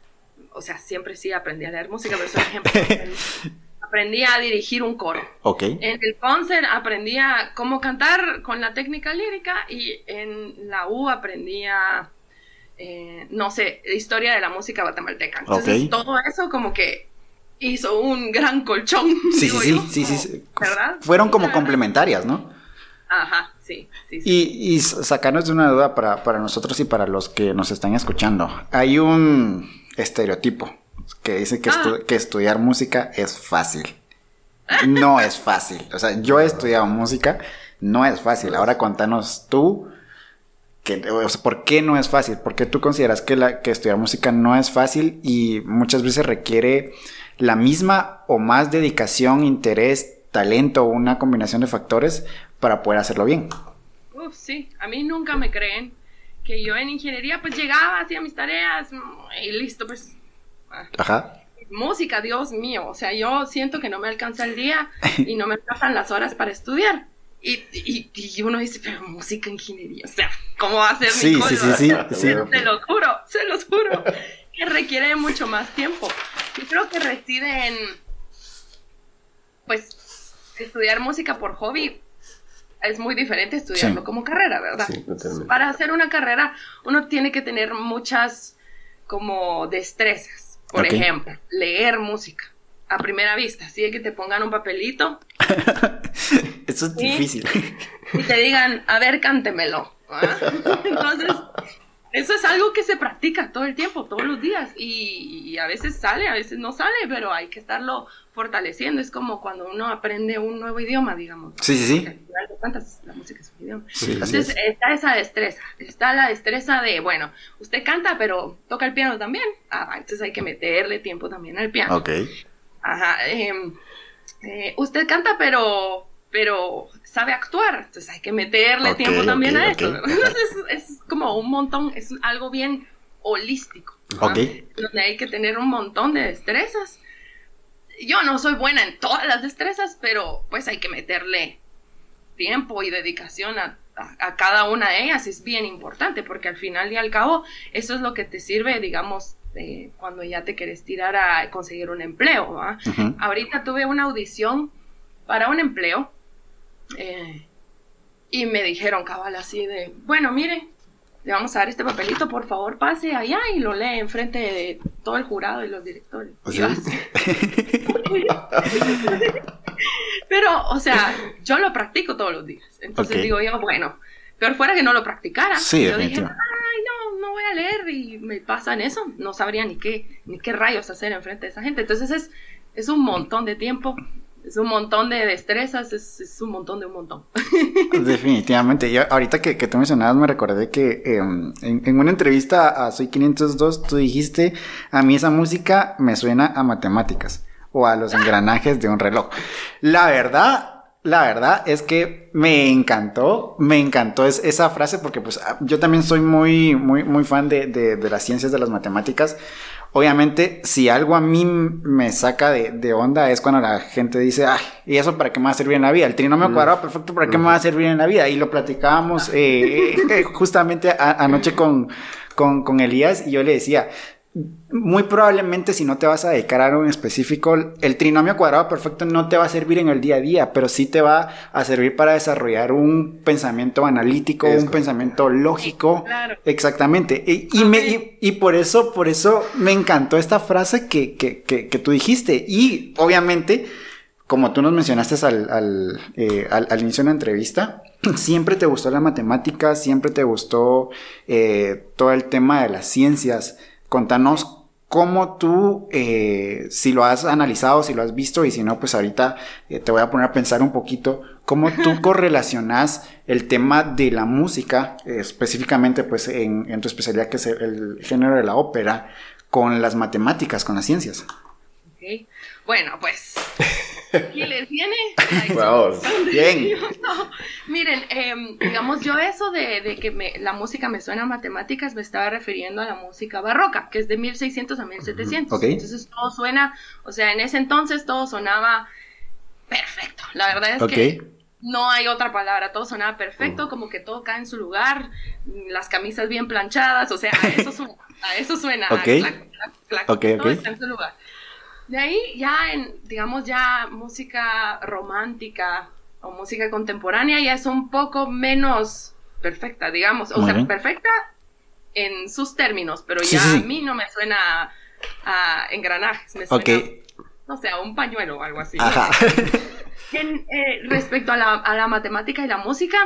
o sea, siempre sí aprendí a leer música, pero por ejemplo, aprendí a dirigir un coro. Ok. En el concert aprendí a cómo cantar con la técnica lírica y en la U aprendí a, eh, no sé, historia de la música guatemalteca. Entonces, todo eso como que hizo un gran colchón. Sí, sí, yo, sí, sí, sí, ¿Verdad? Fueron como complementarias, ¿no? Ajá, sí, sí, sí. Y, y sacarnos de una duda para, para nosotros y para los que nos están escuchando. Hay un estereotipo que dice que, Ah. que estudiar música es fácil. No es fácil. O sea, yo he estudiado música, no es fácil. Ahora contanos tú, que, o sea, ¿por qué no es fácil? ¿Por qué tú consideras que, la, que estudiar música no es fácil y muchas veces requiere la misma o más dedicación, interés, talento o una combinación de factores para poder hacerlo bien? Uf, sí, a mí nunca me creen que yo en ingeniería pues llegaba, hacía mis tareas mm, y listo, pues ah, Ajá. música, Dios mío, o sea, yo siento que no me alcanza el día y no me alcanzan las horas para estudiar. Y, y, y uno dice, pero música, ingeniería, o sea, ¿cómo va a ser Sí, mi sí, sí, sí, sí. Se lo juro, se los juro, que requiere mucho más tiempo. Yo creo que reside en, pues, estudiar música por hobby es muy diferente a estudiarlo Sí. como carrera, ¿verdad? Sí, totalmente. Para hacer una carrera uno tiene que tener muchas como destrezas. Por ejemplo, leer música a primera vista, así que te pongan un papelito Eso es difícil. y te digan, a ver, cántemelo. ¿ah? Entonces, eso es algo que se practica todo el tiempo, todos los días. Y, y a veces sale, a veces no sale, pero hay que estarlo fortaleciendo. Es como cuando uno aprende un nuevo idioma, digamos. Sí, sí, sí. Porque al final de cuentas, la música es un idioma. Sí, Entonces es. está esa destreza, está la destreza de, bueno, usted canta, pero toca el piano también. Ah, entonces hay que meterle tiempo también al piano. Ok. Ajá. em, eh, usted canta, pero, pero sabe actuar, entonces hay que meterle tiempo también a eso. Entonces es, es como un montón, es algo bien holístico. Donde hay que tener un montón de destrezas. Yo no soy buena en todas las destrezas, pero pues hay que meterle tiempo y dedicación a, a- a cada una de ellas. Es bien importante porque al final y al cabo eso es lo que te sirve, digamos, de cuando ya te quieres tirar a conseguir un empleo. Ujú. Ahorita tuve una audición para un empleo eh, y me dijeron cabal así de, bueno, mire, le vamos a dar este papelito, por favor pase allá y lo lee enfrente de todo el jurado y los directores. ¿O Y sí? Pero, o sea, yo lo practico todos los días. Entonces Ok. digo yo, bueno, peor fuera que no lo practicara. Sí, yo dije, ay, no, no voy a leer y me pasan eso. No sabría ni qué, ni qué rayos hacer enfrente de esa gente. Entonces es, es un montón de tiempo, es un montón de destrezas, es, es un montón de un montón. Definitivamente. Yo, ahorita que, que tú mencionabas, me recordé que eh, en, en una entrevista a Soy 502, tú dijiste, a mí esa música me suena a matemáticas o a los engranajes de un reloj. La verdad, la verdad es que me encantó, me encantó es- esa frase porque pues ah, yo también soy muy, muy, muy fan de, de- de las ciencias de las matemáticas. Obviamente, si algo a mí me saca de, de onda es cuando la gente dice, ay, ¿y eso para qué me va a servir en la vida? El trinomio cuadrado perfecto, ¿para qué me va a servir en la vida? Y lo platicábamos eh, eh, eh, justamente a- anoche con, con, con Elías y yo le decía, muy probablemente si no te vas a dedicar a algo en específico, el trinomio cuadrado perfecto no te va a servir en el día a día, pero sí te va a servir para desarrollar un pensamiento analítico, Es un correcto. pensamiento lógico. Claro. Exactamente. Y, y me, y, y por eso, por eso me encantó esta frase que, que, que, que tú dijiste. Y obviamente, como tú nos mencionaste al, al, eh, al, al inicio de la entrevista, siempre te gustó la matemática, siempre te gustó eh, todo el tema de las ciencias. Contanos cómo tú, eh, si lo has analizado, si lo has visto, y si no, pues ahorita eh, te voy a poner a pensar un poquito, cómo tú correlacionas el tema de la música, eh, específicamente pues en, en tu especialidad que es el, el género de la ópera, con las matemáticas, con las ciencias. Ok. Bueno, pues, ¿qué les viene? Ay, Vamos. Bien. No, miren, em, digamos, yo eso de, de que me- la música me suena a matemáticas, me estaba refiriendo a la música barroca, que es de 1600 a 1700. Ok. Entonces todo suena, o sea, en ese entonces todo sonaba perfecto. La verdad es que no hay otra palabra, todo sonaba perfecto, como que todo cae en su lugar, las camisas bien planchadas, o sea, a eso suena, a eso suena, a Ok. clac, clac, clac, Ok, todo está en su lugar. De ahí ya en, digamos, ya música romántica o música contemporánea ya es un poco menos perfecta, digamos, o Muy sea, bien. perfecta en sus términos, pero Sí, ya sí, a mí no me suena a, engranajes, me suena no sé, a un pañuelo o algo así. Eh, respecto a la, a la matemática y la música,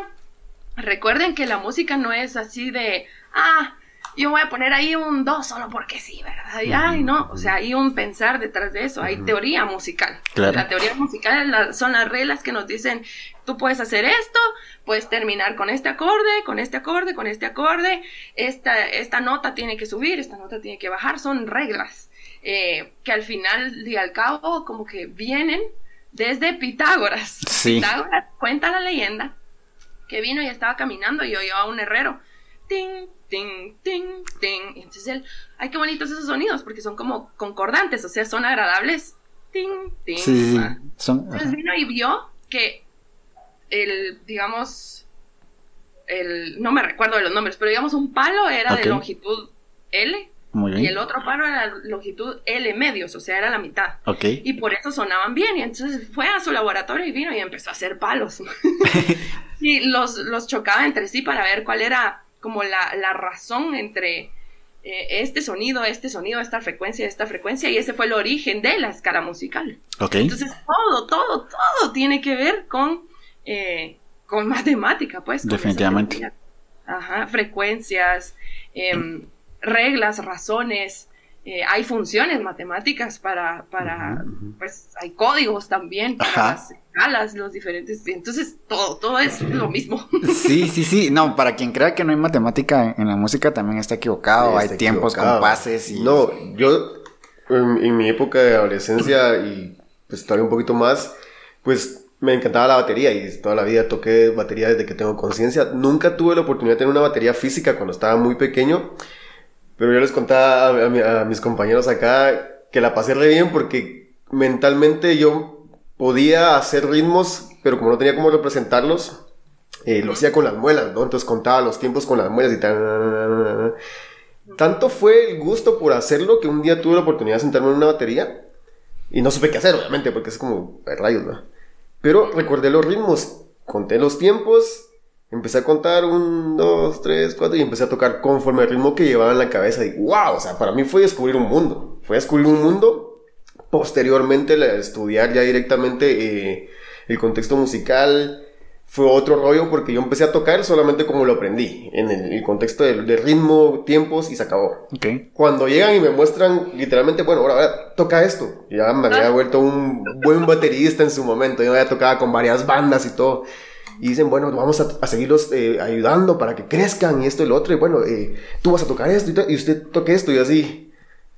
recuerden que la música no es así de, ah, yo voy a poner ahí un do solo porque sí, ¿verdad? Y, ay, no, o sea, hay un pensar detrás de eso, hay teoría musical. La teoría musical son las reglas que nos dicen, tú puedes hacer esto, puedes terminar con este acorde, con este acorde, con este acorde, esta, esta nota tiene que subir, esta nota tiene que bajar, son reglas eh, que al final y al cabo como que vienen desde Pitágoras. Pitágoras cuenta la leyenda que vino y estaba caminando y oyó a un herrero. Ting, ting, ting, ting. entonces él, ay, qué bonitos esos sonidos, porque son como concordantes, o sea, son agradables. Ting, ting. Sí, entonces vino y vio que el, digamos, el, no me recuerdo de los nombres, pero digamos un palo era de longitud L. Y el otro palo era de longitud L medios, o sea, era la mitad. Y por eso sonaban bien. Y entonces fue a su laboratorio y vino y empezó a hacer palos. y los, los chocaba entre sí para ver cuál era como la, la razón entre eh, este sonido, este sonido, esta frecuencia, esta frecuencia, y ese fue el origen de la escala musical. Entonces todo, todo, todo tiene que ver con, eh, con matemática, pues. Definitivamente. Ajá, frecuencias, em, reglas, razones, eh, hay funciones matemáticas para, para pues hay códigos también para las escalas, los diferentes, entonces todo, todo es lo mismo. Sí, sí, sí, no, para quien crea que no hay matemática en la música también está equivocado, hay tiempos, compases y... No, yo en, mi época de adolescencia y pues todavía un poquito más, pues me encantaba la batería y toda la vida toqué batería desde que tengo conciencia. Nunca tuve la oportunidad de tener una batería física cuando estaba muy pequeño. Pero yo les contaba a, mis compañeros acá que la pasé re bien porque mentalmente yo podía hacer ritmos, pero como no tenía cómo representarlos, eh, lo hacía con las muelas, ¿no? Entonces contaba los tiempos con las muelas y tal. Tanto fue el gusto por hacerlo que un día tuve la oportunidad de sentarme en una batería y no supe qué hacer, obviamente, porque es como rayos, ¿no? Pero recordé los ritmos, conté los tiempos Empecé a contar un, dos, tres, cuatro y empecé a tocar conforme al ritmo que llevaba en la cabeza. Y wow, o sea, para mí fue descubrir un mundo. Fue descubrir un mundo. Posteriormente, estudiar ya directamente eh, el contexto musical fue otro rollo porque yo empecé a tocar solamente como lo aprendí, en el, contexto del, ritmo, tiempos y se acabó. Cuando llegan y me muestran literalmente, bueno, ahora, ahora toca esto. Ya me había ah. vuelto un buen baterista en su momento, yo había tocado con varias bandas y todo y dicen, bueno, vamos a, seguirlos eh, ayudando para que crezcan y esto y lo otro, y bueno, eh, tú vas a tocar esto y, usted toque esto y así.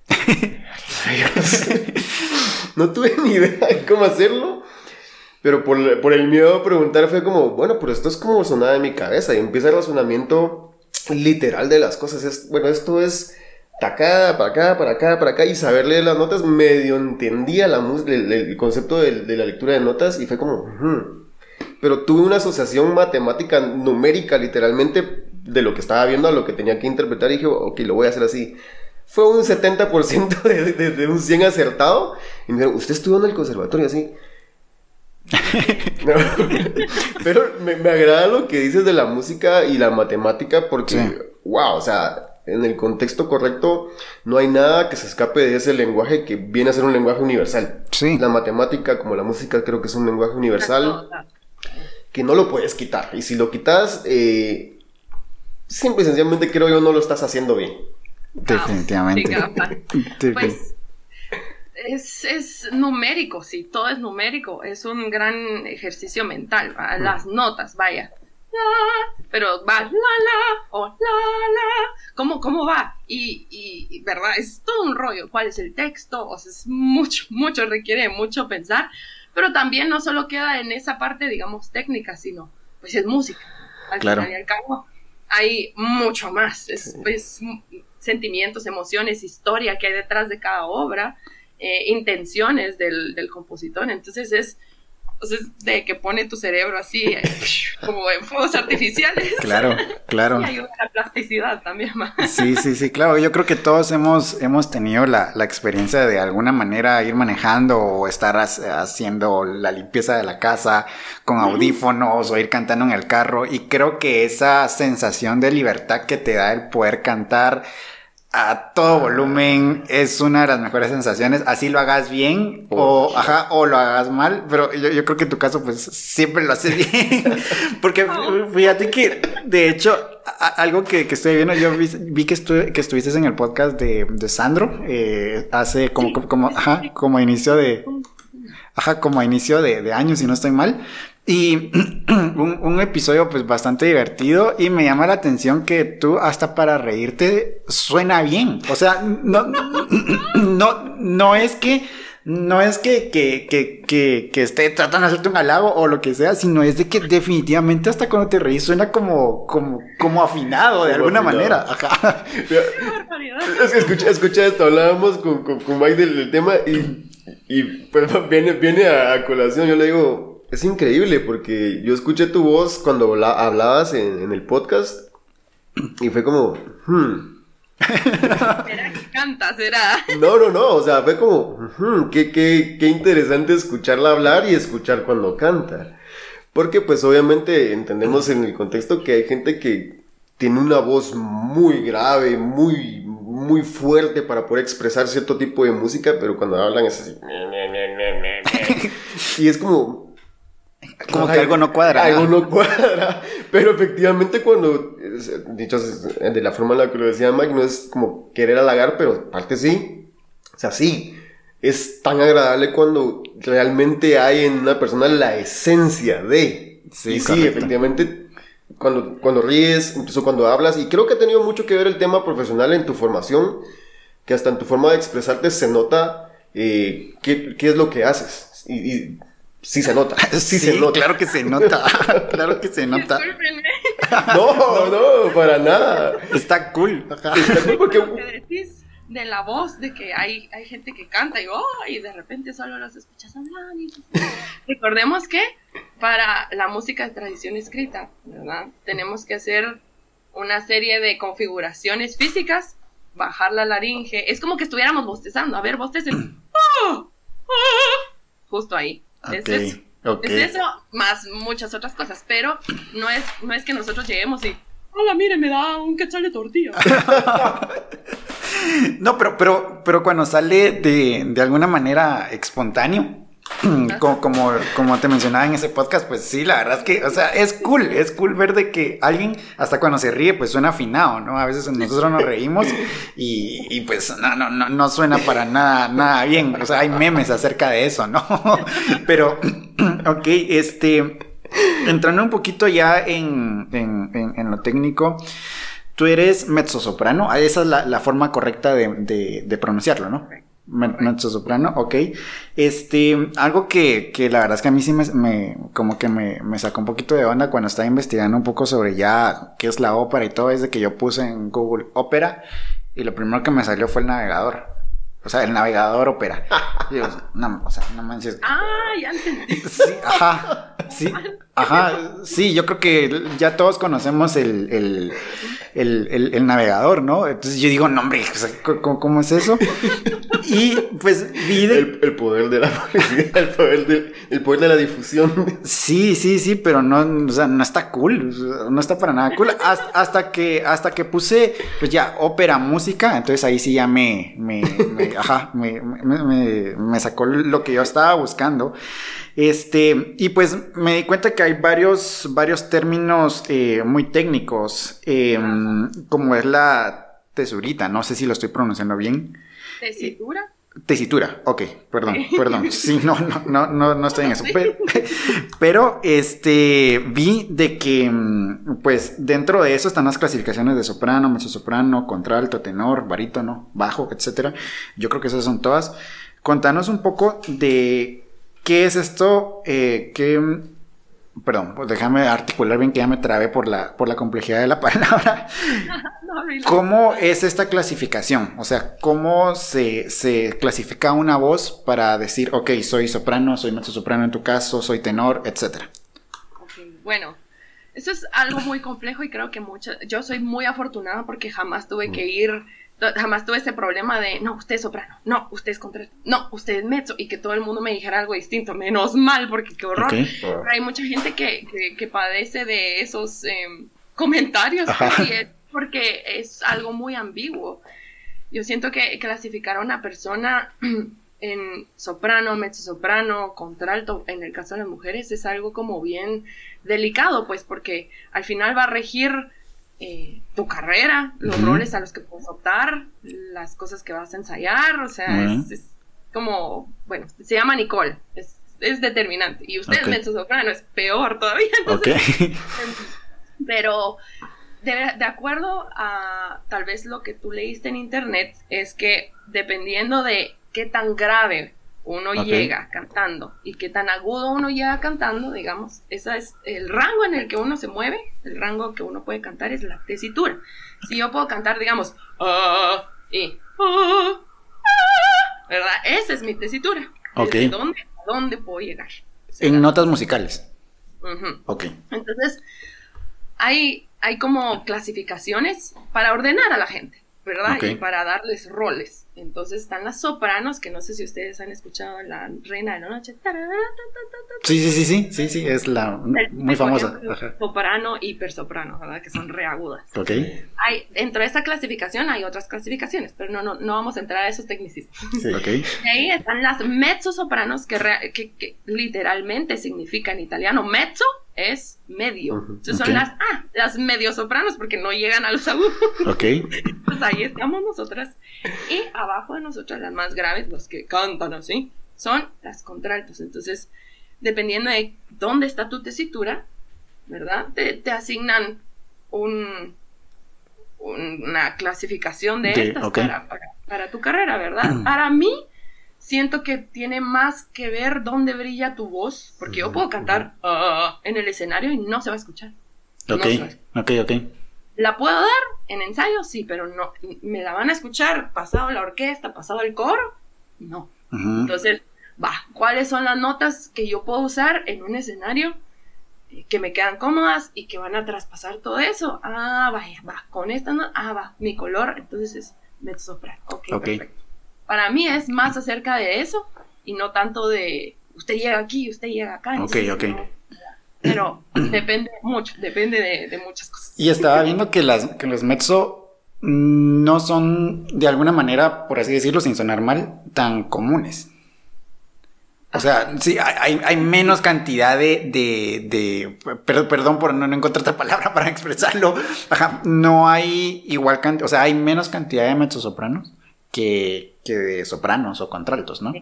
no tuve ni idea de cómo hacerlo, pero por, por, el miedo a preguntar fue como, bueno, pero esto es como sonaba en mi cabeza y empieza el razonamiento literal de las cosas. Es, bueno, esto es acá, para acá, para acá, para acá, y saber leer las notas, medio entendía la, el, el concepto de, la lectura de notas y fue como, pero tuve una asociación matemática numérica literalmente de lo que estaba viendo a lo que tenía que interpretar y dije, ok, lo voy a hacer así. Fue un 70% de, de, un 100 acertado. Y me dijeron, ¿usted estuvo en el conservatorio así? pero me, agrada lo que dices de la música y la matemática porque, wow, o sea, en el contexto correcto no hay nada que se escape de ese lenguaje que viene a ser un lenguaje universal. Sí. La matemática como la música creo que es un lenguaje universal que no lo puedes quitar. Y si lo quitas, eh, simple y sencillamente creo yo no lo estás haciendo bien. Definitivamente. pues es, es, numérico, sí, todo es numérico. Es un gran ejercicio mental. Mm. Las notas, vaya. pero va la la o la la. ¿Cómo, cómo va? Y, y, verdad, es todo un rollo. ¿Cuál es el texto? O sea, es mucho, mucho, requiere mucho pensar pero también no solo queda en esa parte, digamos, técnica, sino pues es música. Al final y al cabo hay mucho más, es, sentimientos, emociones, historia que hay detrás de cada obra, eh, intenciones del, del compositor, entonces es entonces, de que pone tu cerebro así, eh, como en fuegos artificiales. Claro, claro. Y hay una plasticidad también más. Sí, sí, sí, claro. Yo creo que todos hemos, hemos tenido la, la experiencia de, alguna manera ir manejando o estar haciendo la limpieza de la casa con audífonos o ir cantando en el carro. Y creo que esa sensación de libertad que te da el poder cantar a todo volumen es una de las mejores sensaciones, así lo hagas bien o, ajá, o lo hagas mal, pero yo, yo creo que en tu caso pues siempre lo haces bien, porque fíjate que de hecho a- algo que, que estoy viendo, yo vi, vi que, estu- que estuviste en el podcast de, de Sandro eh, hace como, como, como, ajá, como inicio de, ajá, como a inicio de, de año si no estoy mal. Y un, un episodio pues bastante divertido y me llama la atención que tú hasta para reírte suena bien. O sea, no, no, no es que, no es que, que, que, que, que esté tratando de hacerte un halago o lo que sea, sino es de que definitivamente hasta cuando te reís suena como, como, como afinado de Como alguna afinado. manera. Ajá. Es que escucha, escucha esto, hablábamos con, con, con Mike del, del tema y, y pues viene, viene a, a colación. Yo le digo, es increíble porque yo escuché tu voz cuando habla- hablabas en, en el podcast y fue como, hmm. Será que canta, será. No, no, no, o sea, fue como, "Ujú, qué, qué, qué interesante escucharla hablar y escuchar cuando canta. Porque pues obviamente entendemos en el contexto que hay gente que tiene una voz muy grave, muy, muy fuerte para poder expresar cierto tipo de música, pero cuando hablan es así. Y es como... Como que algo no cuadra. Algo no cuadra. Pero efectivamente cuando, dicho de la forma en la que lo decía Mike, no es como querer halagar, pero parte sí. O sea, sí. Es tan agradable cuando realmente hay en una persona la esencia de. Sí, y sí, correcto. efectivamente, cuando, cuando ríes, incluso cuando hablas, y creo que ha tenido mucho que ver el tema profesional en tu formación, que hasta en tu forma de expresarte se nota eh, qué, qué es lo que haces. Y, y sí se nota. Sí, se nota. claro que se nota. claro que se nota. No, no, para nada. Está cool. Ajá. Porque decís de la voz, de que hay, hay gente que canta y, oh, y de repente solo los escuchas hablar. y- Recordemos que para la música de tradición escrita, ¿verdad? Tenemos que hacer una serie de configuraciones físicas, bajar la laringe. Es como que estuviéramos bostezando. A ver, bostecen. ¡Oh! ¡Oh! Justo ahí. Es eso, más muchas otras cosas, pero no es, no es que nosotros lleguemos y, hola, mire, me da un quetzal de tortilla. No, pero, pero, pero cuando sale de, de alguna manera espontáneo, como, como, te mencionaba en ese podcast, pues sí, la verdad es que, o sea, es cool, es cool ver de que alguien, hasta cuando se ríe, pues suena afinado, ¿no? A veces nosotros nos reímos y, pues no, no, no, no suena para nada, nada bien. O sea, hay memes acerca de eso, ¿no? Pero, ok, este, entrando un poquito ya en, en, lo técnico. Tú eres mezzosoprano, esa es la, forma correcta de pronunciarlo, ¿no? Me- Mezzosoprano, ok. Este, algo que, que la verdad es que a mí sí me, me- como que me, me sacó un poquito de onda cuando estaba investigando un poco sobre ya qué es la ópera y todo, es de que yo puse en Google ópera y lo primero que me salió fue el navegador. O sea, el navegador. Y yo, no, o sea, no manches. Ah, ya entendí. Sí, ajá, sí, ajá, sí, yo creo que ya todos conocemos el, el, el, el- el navegador, ¿no? Entonces yo digo, no, hombre, o sea, ¿cómo, cómo es eso? Y pues vi de... el, el poder de la publicidad, el poder de, el poder de la difusión. Sí, sí, sí, pero no, o sea, no está cool, no está para nada cool. Hasta, hasta que, hasta que puse, pues ya, ópera, música, entonces ahí sí ya me, me, me- ajá, me, me, sacó lo que yo estaba buscando. Este, y pues me di cuenta que hay varios, varios términos eh, muy técnicos, eh, como es la tesurita, no sé si lo estoy pronunciando bien. ¿Tesitura? Tesitura, ok, perdón, perdón. Sí, no, no, no, no, no estoy en eso. Pero, pero, este, vi de que, mm, pues, dentro de eso están las clasificaciones de soprano, mezzosoprano, contralto, tenor, barítono, bajo, etcétera. Yo creo que esas son todas. Contanos un poco de qué es esto, eh, qué, perdón, pues déjame articular bien que ya me trabé por la, por la complejidad de la palabra. No. ¿Cómo es esta clasificación? O sea, ¿cómo se, se clasifica una voz para decir, ok, soy soprano, soy mezzosoprano en tu caso, soy tenor, etcétera? Bueno, eso es algo muy complejo y creo que muchas, yo soy muy afortunada porque jamás tuve que ir, to- jamás tuve ese problema de, no, usted es soprano, no, usted es contralto, no, usted es mezzo y que todo el mundo me dijera algo distinto, menos mal porque qué horror. Pero hay mucha gente que, que, que padece de esos em, comentarios es porque es algo muy ambiguo. yo siento que clasificar a una persona en soprano, mezzo-soprano, contralto, en el caso de las mujeres, es algo como bien delicado, pues, porque al final va a regir eh, tu carrera, los roles a los que puedes optar, las cosas que vas a ensayar, o sea, es, como, bueno, se llama Nicole, es, determinante. Y usted, mezzo-soprano, es peor todavía. pero de, de, acuerdo a tal vez lo que tú leíste en internet, es que dependiendo de qué tan grave uno llega cantando y qué tan agudo uno llega cantando, digamos, ese es el rango en el que uno se mueve, el rango que uno puede cantar es la tesitura. Si yo puedo cantar, digamos, ah, y, ah, ah", ¿verdad? Esa es mi tesitura. Ok. dónde, a dónde puedo llegar? En notas musicales. Ok. Entonces, hay, hay como clasificaciones para ordenar a la gente. ¿verdad? Y para darles roles. Entonces están las sopranos, que no sé si ustedes han escuchado La Reina de la Noche. Sí, sí, sí, sí, sí, sí, es la muy famosa. Soprano y hipersoprano, ¿verdad? Que son reagudas. Ok. Hay, dentro de esta clasificación hay otras clasificaciones, pero no, no, no vamos a entrar a esos tecnicismos. Sí. Ok. Y ahí están las mezzosopranos, que, que, que literalmente significa en italiano mezzo es medio. son las, ah, las medio sopranos porque no llegan a los agudos. Ok. pues ahí estamos nosotras. Y abajo de nosotras, las más graves, los que cantan así, son las contraltos. Entonces, dependiendo de dónde está tu tesitura, ¿verdad? Te, asignan un, una clasificación de estas para, para, tu carrera, ¿verdad? para mí, siento que tiene más que ver dónde brilla tu voz, porque yo puedo cantar ah, en el escenario y no se va a escuchar. Ok, ok, ok. ¿La puedo dar en ensayo? Sí, pero no. ¿Me la van a escuchar pasado la orquesta, pasado el coro? No. Entonces, va, ¿cuáles son las notas que yo puedo usar en un escenario eh, que me quedan cómodas y que van a traspasar todo eso? Ah, vaya, va, con esta nota, ah, va, mi color, entonces es mezzo Ok, perfecto para mí es más acerca de eso y no tanto de usted llega aquí, usted llega acá. Ok, ok. Pero depende mucho, depende de, muchas cosas. Y estaba viendo que, las, que los mezzo no son, de alguna manera, por así decirlo, sin sonar mal, tan comunes. O sea, sí, hay, menos cantidad de, de, perdón por no, encontrar otra palabra para expresarlo. Ajá, no hay igual cantidad, o sea, hay menos cantidad de mezzosopranos que, que de sopranos o contraltos, ¿no?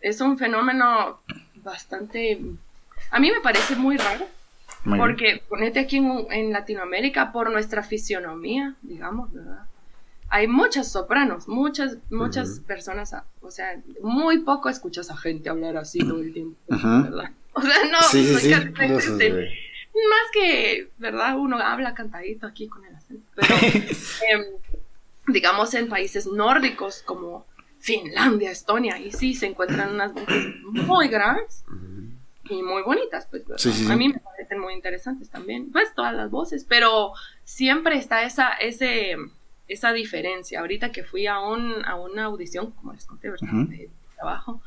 Es un fenómeno bastante... A mí me parece muy raro. porque ponete aquí en, Latinoamérica por nuestra fisionomía, digamos, ¿verdad? Hay muchas sopranos, muchas, muchas personas, o sea, muy poco escuchas a gente hablar así todo el tiempo, ¿verdad? O sea, no, más que, ¿verdad? Uno habla cantadito aquí con el acento, pero em, digamos en países nórdicos como Finlandia, Estonia, y sí se encuentran unas voces muy graves y muy bonitas, pues a mí me parecen muy interesantes también, pues todas las voces, pero siempre está esa, ese, esa diferencia. Ahorita que fui a, un, a una audición, como les conté, ¿verdad? De trabajo,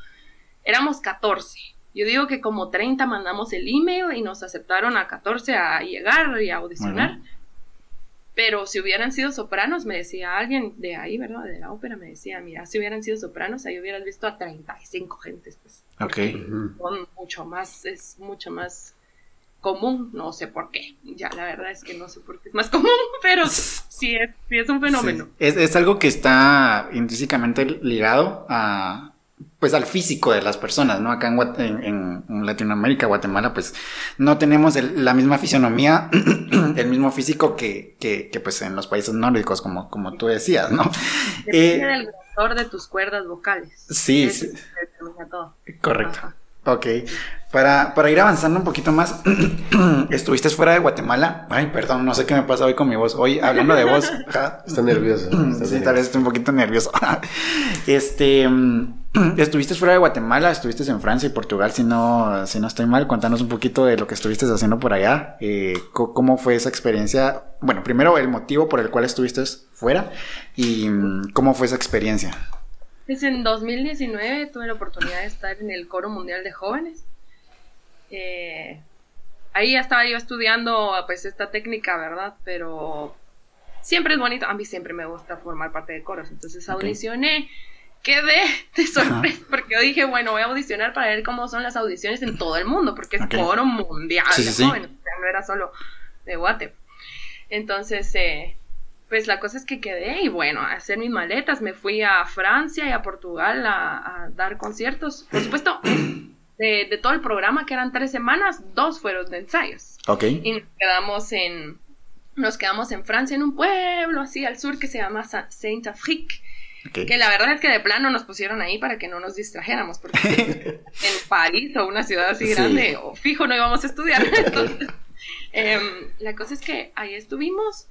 éramos 14. Yo digo que como 30 mandamos el email y nos aceptaron a 14 a llegar y a audicionar. Pero si hubieran sido sopranos, me decía alguien de ahí, ¿verdad? De la ópera, me decía, mira, si hubieran sido sopranos, ahí hubieras visto a 35 gentes, pues. Ok. Son mucho más, es mucho más común, no sé por qué. Ya, la verdad es que no sé por qué es más común, pero sí es, sí es un fenómeno. Es, es algo que está intrínsecamente ligado a, pues al físico de las personas, ¿no? Acá en, Latinoamérica, Guatemala, pues no tenemos la misma fisionomía, el mismo físico que, que, pues en los países nórdicos, como, como tú decías, ¿no? Depende eh, del de tus cuerdas vocales. Sí, sí. Correcto. Ok. Para, para ir avanzando un poquito más, estuviste fuera de Guatemala. Ay, perdón, no sé qué me pasa hoy con mi voz. Hoy, hablando de voz. Está nervioso. sí, tal vez estoy un poquito nervioso. este. Estuviste fuera de Guatemala, estuviste en Francia y Portugal, si no, si no estoy mal. Cuéntanos un poquito de lo que estuviste haciendo por allá. Eh, ¿Cómo fue esa experiencia? Bueno, primero el motivo por el cual estuviste fuera y mm, cómo fue esa experiencia. Pues en 2019 tuve la oportunidad de estar en el Coro Mundial de Jóvenes. Eh, ahí ya estaba yo estudiando pues esta técnica, ¿verdad? Pero siempre es bonito, a mí siempre me gusta formar parte de coros, entonces audicioné, quedé de sorpresa, porque yo dije, bueno, voy a audicionar para ver cómo son las audiciones en todo el mundo, porque es coro mundial, no era solo de Guate. Entonces, eh, pues la cosa es que quedé y bueno, a hacer mis maletas, me fui a Francia y a Portugal a, dar conciertos. Por supuesto, de, de, todo el programa, que eran tres semanas, dos fueron de ensayos. Ok. Y nos quedamos en, nos quedamos en Francia, en un pueblo así al sur que se llama Saint-Afrique. Que la verdad es que de plano nos pusieron ahí para que no nos distrajéramos, porque en París o una ciudad así grande, o fijo no íbamos a estudiar. Entonces, em, la cosa es que ahí estuvimos,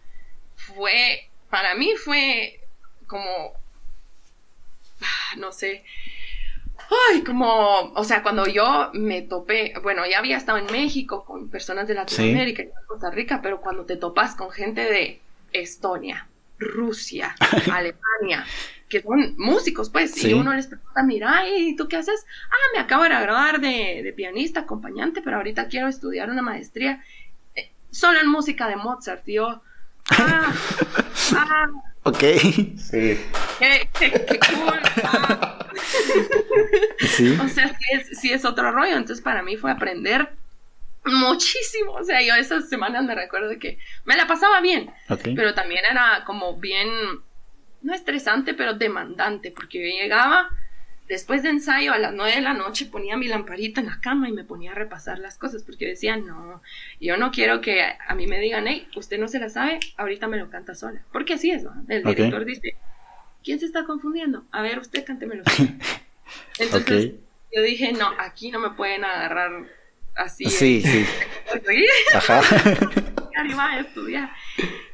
fue, para mí fue como, no sé, ay, como, o sea, cuando yo me topé, bueno, ya había estado en México con personas de Latinoamérica y Costa Rica, pero cuando te topas con gente de Estonia, Rusia, Alemania, que son músicos, pues, y uno les pregunta, mira, ¿y tú qué haces? Ah, me acabo de graduar de, pianista, acompañante, pero ahorita quiero estudiar una maestría eh, solo en música de Mozart. Y yo, ah, ah, ok. Sí. Qué, cool. Ah. sí. O sea, sí es, sí es otro rollo. Entonces, para mí fue aprender muchísimo. O sea, yo esas semanas me recuerdo que me la pasaba bien, pero también era como bien no estresante, pero demandante, porque yo llegaba después de ensayo a las nueve de la noche, ponía mi lamparita en la cama y me ponía a repasar las cosas, porque decía, no, yo no quiero que a mí me digan, hey, usted no se la sabe, ahorita me lo canta sola. Porque así es, ¿no? El director dice, ¿quién se está confundiendo? A ver, usted cántemelo. Entonces, yo dije, no, aquí no me pueden agarrar así. Sí, sí. Ajá. Arriba a estudiar.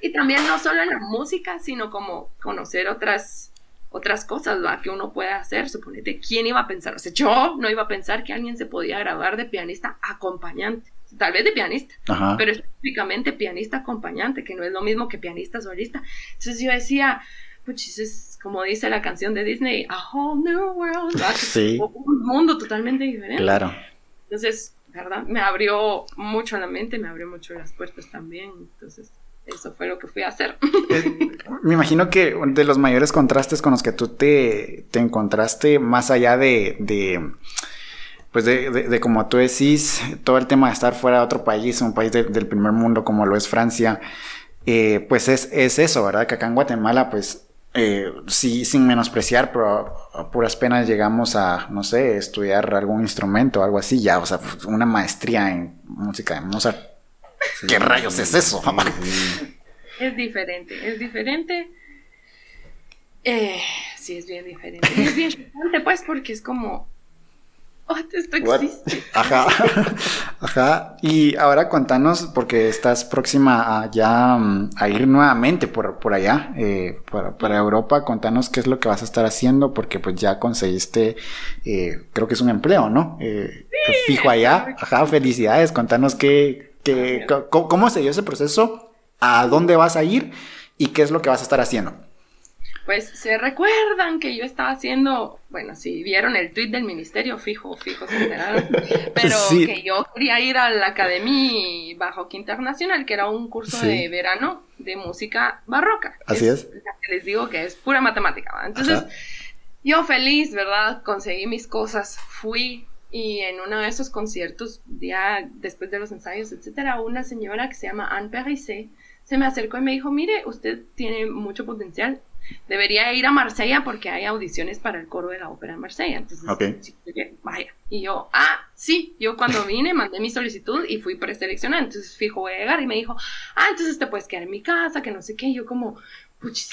Y también no solo en la música, sino como conocer otras otras cosas ¿va? que uno puede hacer. Suponete, ¿quién iba a pensar? O sea, yo no iba a pensar que alguien se podía graduar de pianista acompañante. Tal vez de pianista, pero específicamente pianista acompañante, que no es lo mismo que pianista solista. Entonces yo decía, pues es como dice la canción de Disney, a whole new world, sí. un mundo totalmente diferente. Claro. Entonces, ¿verdad? Me abrió mucho la mente, me abrió mucho las puertas también. Entonces, eso fue lo que fui a hacer. Eh, me imagino que de los mayores contrastes con los que tú te, encontraste, más allá de, de pues de, como tú decís, todo el tema de estar fuera de otro país, un país del primer mundo como lo es Francia, eh, pues es, es, eso, ¿verdad? Que acá en Guatemala, pues eh, sí, sin menospreciar, pero a puras penas llegamos a, no sé, estudiar algún instrumento, algo así, ya, o sea, una maestría en música de Mozart ¿Qué rayos es eso? Es diferente, es diferente. Eh, sí, es bien diferente. Es bien diferente, pues, porque es como. Oh, esto existe. Ajá, ajá. Y ahora contanos, porque estás próxima a ya mm, a ir nuevamente por, por allá, eh, para, Europa, contanos qué es lo que vas a estar haciendo, porque pues ya conseguiste, eh, creo que es un empleo, ¿no? Eh, fijo allá. Ajá, felicidades, contanos qué, ¿cómo se dio ese proceso? ¿A dónde vas a ir? ¿Y qué es lo que vas a estar haciendo? Pues se recuerdan que yo estaba haciendo, bueno, si vieron el tweet del ministerio, fijo, fijo, se enteraron, pero que yo quería ir a la Academia Bajoque Internacional, que era un curso de verano de música barroca. Así es. Les digo que es pura matemática. Entonces, yo feliz, ¿verdad? Conseguí mis cosas, fui, y en uno de esos conciertos, ya después de los ensayos, etcétera, una señora que se llama Anne Perissé se me acercó y me dijo, mire, usted tiene mucho potencial, debería ir a Marsella porque hay audiciones para el coro de la ópera de Marsella. Entonces, vaya. Y yo, ah, sí, yo cuando vine mandé mi solicitud y fui preseleccionada. Entonces, fijo, voy a llegar. Y me dijo, ah, entonces te puedes quedar en mi casa, que no sé qué. Y yo como, puch,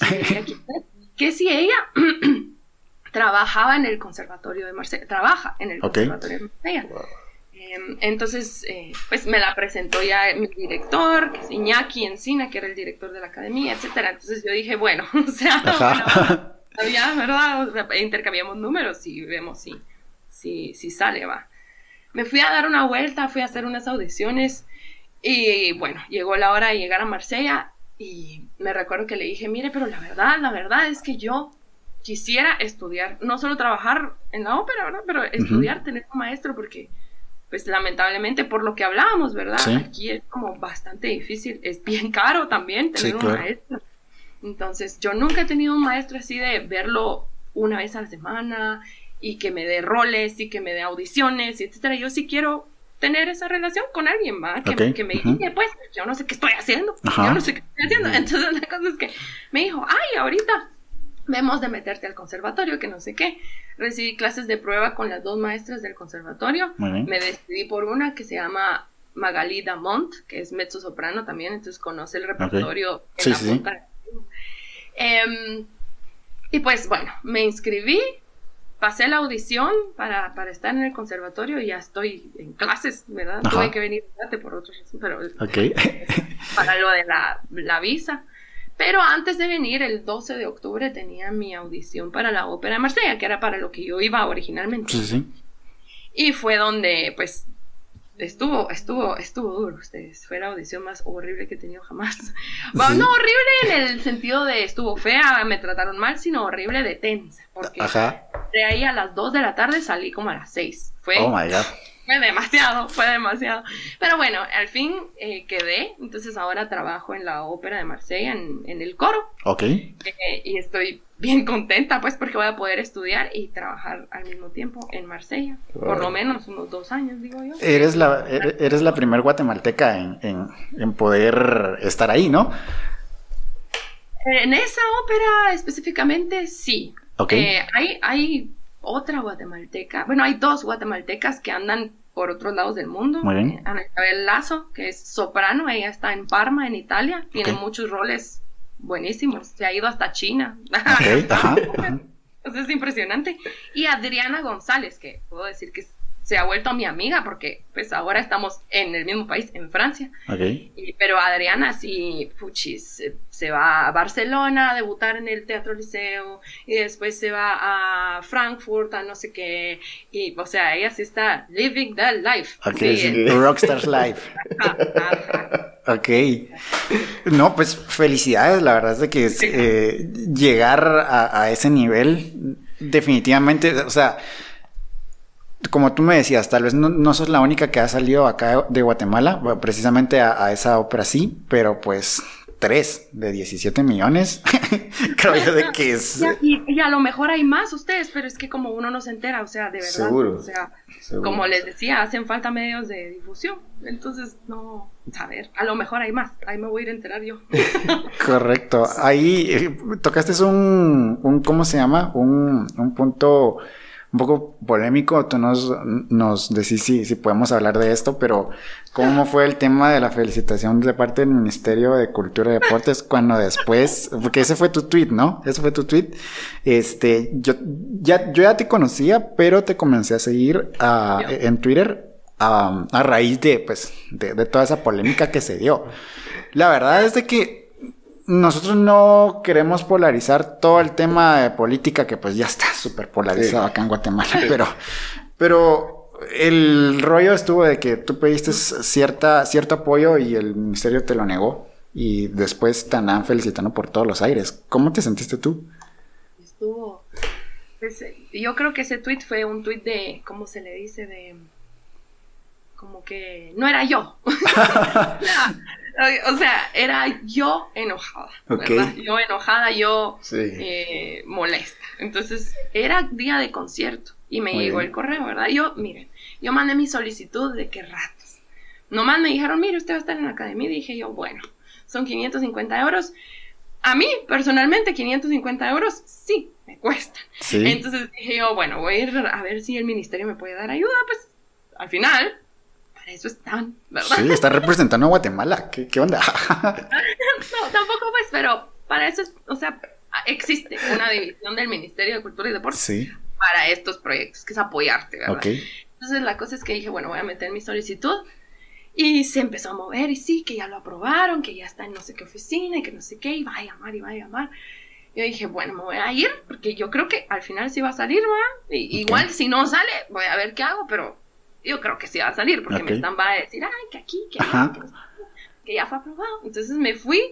¿qué si ella trabajaba en el Conservatorio de Marsella, trabaja en el Conservatorio de Marsella. Em, entonces, eh, pues me la presentó ya mi director, que es Iñaki Encina, que era el director de la academia, etcétera. Entonces yo dije, bueno, o sea, bueno, ¿verdad? intercambiamos números y vemos si, si, si sale, va. Me fui a dar una vuelta, fui a hacer unas audiciones y bueno, llegó la hora de llegar a Marsella y me recuerdo que le dije, mire, pero la verdad, la verdad es que yo quisiera estudiar, no solo trabajar en la ópera, ¿verdad? Pero estudiar, tener un maestro, porque, pues lamentablemente, por lo que hablábamos, ¿verdad? Aquí es como bastante difícil, es bien caro también tener un maestro. Entonces, yo nunca he tenido un maestro así de verlo una vez a la semana y que me dé roles y que me dé audiciones, etcétera. Yo sí quiero tener esa relación con alguien, ¿va? Que, Ok, que me ujú. guíe, pues, yo no sé qué estoy haciendo, Ajá. yo no sé qué estoy haciendo. Entonces, la cosa es que me dijo, ay, ahorita vemos de meterte al conservatorio, que no sé qué. Recibí clases de prueba con las dos maestras del conservatorio. Me decidí por una que se llama Magali Damont, que es mezzo soprano también, entonces conoce el repertorio en Sí, la sí, sí. punta. Em, y pues bueno, me inscribí, pasé la audición para, para estar en el conservatorio y ya estoy en clases, ¿verdad? Ajá. Tuve que venir por razones, pero Ok. para lo de la, la visa. Pero antes de venir, el 12 de octubre, tenía mi audición para la ópera de Marsella, que era para lo que yo iba originalmente. sí, sí. Y fue donde, pues, estuvo, estuvo, estuvo duro ustedes. Fue la audición más horrible que he tenido jamás. Bueno, Sí. no horrible en el sentido de estuvo fea, me trataron mal, sino horrible de tensa. Porque Ajá. de ahí a las 2 de la tarde salí como a las 6. Fue, Oh my god. Fue demasiado, fue demasiado. Pero bueno, al fin eh, quedé. Entonces ahora trabajo en la ópera de Marsella, en, en el coro. Ok. Eh, y estoy bien contenta, pues, porque voy a poder estudiar y trabajar al mismo tiempo en Marsella. Por lo menos unos dos años, digo yo. Eres la, er- eres la primer guatemalteca en, en, en poder estar ahí, ¿no? En esa ópera específicamente, sí. Ok. Eh, hay, hay otra guatemalteca, bueno, hay dos guatemaltecas que andan por otros lados del mundo. Muy bien. Eh, Ana Isabel Lazo, que es soprano, ella está en Parma, en Italia, tiene muchos roles buenísimos, se ha ido hasta China. Ok, ajá, ajá. Entonces es impresionante. Y Adriana González, que puedo decir que se ha vuelto mi amiga porque pues ahora estamos en el mismo país, en Francia. Ok. Y- pero Adriana sí, puchis, se, se va a Barcelona a debutar en el Teatro Liceo y después se va a Frankfurt a no sé qué. Y, o sea, ella sí está living the life. Ok, Sí, sí. Rockstar's Life. Ok. No, pues felicidades, la verdad es de que Sí. eh, llegar a, a ese nivel, definitivamente, o sea, como tú me decías, tal vez no, no sos la única que ha salido acá de Guatemala, precisamente a, a esa ópera sí, pero pues tres de 17 millones, creo yo de que es... Y, a- y- y a lo mejor hay más ustedes, pero es que como uno no se entera, o sea, de verdad. Seguro. O sea, Seguro. como les decía, hacen falta medios de difusión. Entonces, no, a ver, a lo mejor hay más. Ahí me voy a ir a enterar yo. Correcto. Ahí eh, tocaste un, un, ¿cómo se llama? Un, un punto un poco polémico. Tú nos, nos decís si, podemos hablar de esto, pero ¿cómo fue el tema de la felicitación de parte del Ministerio de Cultura y Deportes cuando después, porque ese fue tu tweet, ¿no? Ese fue tu tweet. Este, yo ya, yo ya te conocía, pero te comencé a seguir en Twitter a, raíz de, pues, de toda esa polémica que se dio. La verdad es de que nosotros no queremos polarizar todo el tema de política que pues ya está súper polarizado Sí. acá en Guatemala, pero, pero el rollo estuvo de que tú pediste cierta, cierto apoyo y el ministerio te lo negó y después te andaban felicitando por todos los aires. ¿Cómo te sentiste tú? Estuvo. pues, yo creo que ese tweet fue un tweet de, ¿cómo se le dice? De. Como que no era yo. o sea, era yo enojada. Yo enojada, yo Sí. eh, molesta. Entonces, era día de concierto y me Muy llegó bien. el correo, ¿verdad? Yo, miren, yo mandé mi solicitud de qué ratos. Nomás me dijeron, mire, usted va a estar en la academia. Y dije yo, bueno, son 550 euros. A mí, personalmente, 550 euros sí me cuestan. Sí. Entonces dije yo, bueno, voy a ir a ver si el ministerio me puede dar ayuda. Pues al final, para eso están, ¿verdad? Sí, está representando a Guatemala. ¿Qué, qué onda? No, tampoco pues, pero para eso, es, o sea, existe una división del Ministerio de Cultura y Deportes sí, para estos proyectos, que es apoyarte, ¿verdad? ok. Entonces la cosa es que dije, bueno, voy a meter mi solicitud. Y se empezó a mover y sí, que ya lo aprobaron, que ya está en no sé qué oficina y que no sé qué, y va a llamar y va a llamar. Yo dije, bueno, me voy a ir porque yo creo que al final sí va a salir, Ok. Igual si no sale, voy a ver qué hago, pero yo creo que sí va a salir porque Ok. me están va a decir, ay, que aquí, que allá, que, que ya fue aprobado. Entonces me fui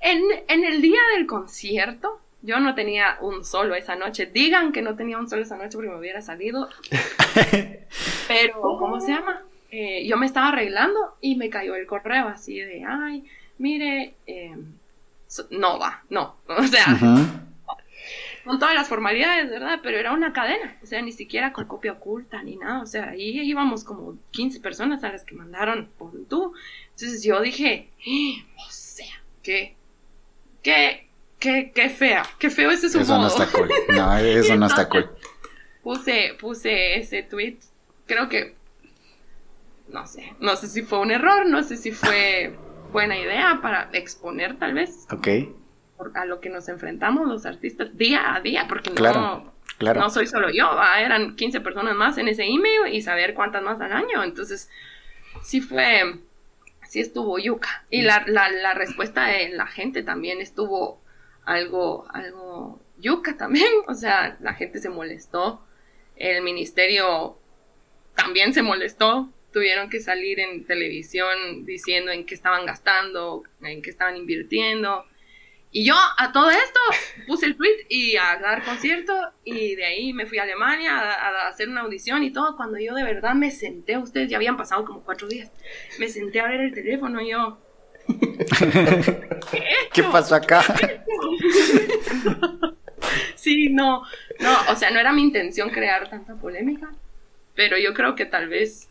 en, en el día del concierto. Yo no tenía un solo esa noche. Digan que no tenía un solo esa noche porque me hubiera salido. Pero, ¿cómo se llama? Eh, yo me estaba arreglando y me cayó el correo así de, ay, mire, eh, no va, no. O sea, con todas las formalidades, ¿verdad? Pero era una cadena, o sea, ni siquiera con copia oculta ni nada, o sea, ahí íbamos como 15 personas a las que mandaron por tú. Entonces yo dije, ¡Eh! o sea, qué, qué, qué, qué fea, qué feo ese su Eso no está cool, no, eso no está cool. Puse, puse ese tweet, creo que, no sé, no sé si fue un error, no sé si fue buena idea para exponer tal vez. Ok a lo que nos enfrentamos los artistas día a día, porque no, no soy solo yo, eran 15 personas más en ese email y saber cuántas más al año. Entonces, sí fue, sí estuvo yuca. Y la, la, respuesta de la gente también estuvo algo, algo yuca también. O sea, la gente se molestó. El ministerio también se molestó. Tuvieron que salir en televisión diciendo en qué estaban gastando, en qué estaban invirtiendo. Y yo a todo esto puse el tweet y a dar concierto y de ahí me fui a Alemania a, hacer una audición y todo. Cuando yo de verdad me senté, ustedes ya habían pasado como cuatro días, me senté a ver el teléfono y yo... ¿Qué, pasó acá? sí, no, no, o sea, no era mi intención crear tanta polémica, pero yo creo que tal vez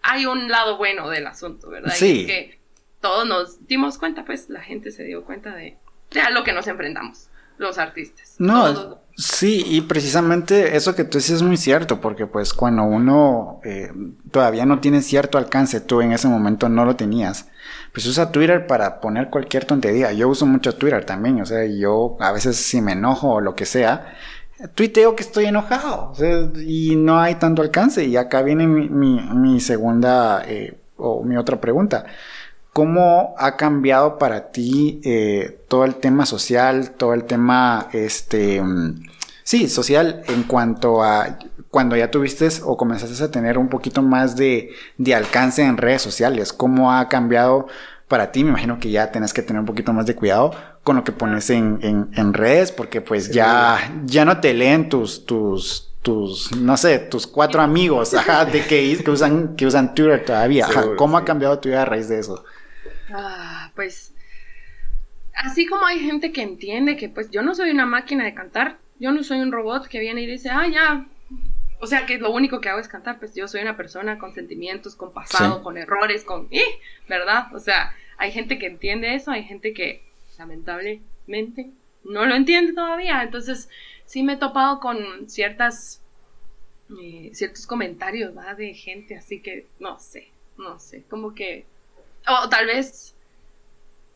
hay un lado bueno del asunto, ¿verdad? Sí. que todos nos dimos cuenta, pues la gente se dio cuenta de, a lo que nos enfrentamos, los artistas. No, sí, y precisamente eso que tú dices es muy cierto, porque pues cuando uno eh, todavía no tiene cierto alcance, tú en ese momento no lo tenías, pues usa Twitter para poner cualquier tontería. Yo uso mucho Twitter también, o sea, yo a veces si me enojo o lo que sea, tuiteo que estoy enojado, y no hay tanto alcance. Y acá viene mi, mi, segunda eh, o mi otra pregunta. ¿Cómo ha cambiado para ti eh, todo el tema social, todo el tema, este, mm, sí, social en cuanto a cuando ya tuviste o comenzaste a tener un poquito más de, alcance en redes sociales? ¿Cómo ha cambiado para ti? Me imagino que ya tenés que tener un poquito más de cuidado con lo que pones en, redes, porque pues ya, ya no te leen tus, tus, tus, no sé, tus cuatro amigos, de que, que usan, que usan Twitter todavía. ¿Cómo ha cambiado tu vida a raíz de eso? Ah, pues así como hay gente que entiende que pues yo no soy una máquina de cantar, yo no soy un robot que viene y dice, ah, ya, o sea que lo único que hago es cantar, pues yo soy una persona con sentimientos, con pasado, con errores, con, ¡eh! ¿verdad? O sea, hay gente que entiende eso, hay gente que lamentablemente no lo entiende todavía, entonces sí me he topado con ciertas, eh, ciertos comentarios, ¿va? De gente así que, no sé, no sé, como que o tal vez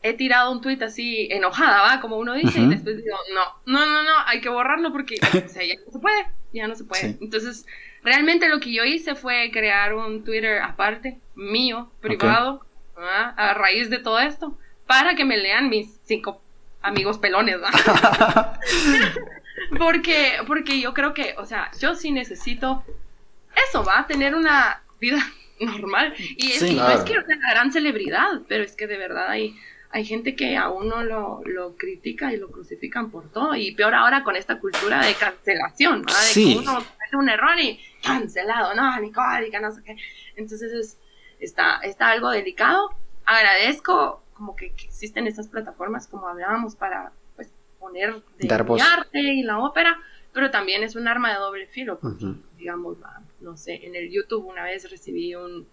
he tirado un tuit así enojada, ¿va? Como uno dice, y después digo, no, no, no, no, hay que borrarlo porque ya no se puede, ya no se puede. Entonces, realmente lo que yo hice fue crear un Twitter aparte, mío, privado, a raíz de todo esto, para que me lean mis cinco amigos pelones, ¿va? porque, porque yo creo que, o sea, yo sí necesito eso, ¿va? Tener una vida normal. Y es, no es que sea la gran celebridad, pero es que de verdad hay, hay gente que a uno lo, lo critica y lo crucifican por todo. Y peor ahora con esta cultura de cancelación, ¿verdad? De que uno hace un error y cancelado, no, Nicole, que no sé qué. Entonces está, está algo delicado. Agradezco como que, existen estas plataformas, como hablábamos, para pues, poner de arte y la ópera, pero también es un arma de doble filo, porque, digamos, no sé, en el YouTube una vez recibí un,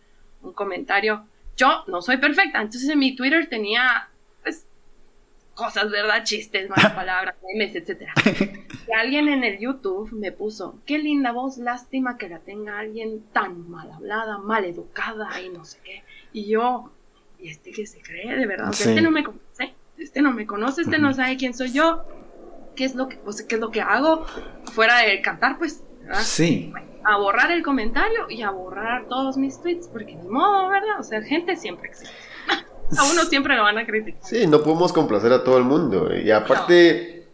comentario. Yo no soy perfecta, entonces en mi Twitter tenía pues, cosas, ¿verdad? Chistes, malas palabras, memes, etc. Y alguien en el YouTube me puso, qué linda voz, lástima que la tenga alguien tan mal hablada, mal educada y no sé qué. Y yo, ¿y este que se cree de verdad? este no me conoce, este no me conoce, este no sabe quién soy yo, qué es lo que, qué es lo que hago fuera de cantar, pues, ¿verdad? Sí a borrar el comentario y a borrar todos mis tweets, porque ni modo, ¿verdad? O sea, gente siempre existe. a uno siempre lo van a criticar. Sí, no podemos complacer a todo el mundo. Y aparte,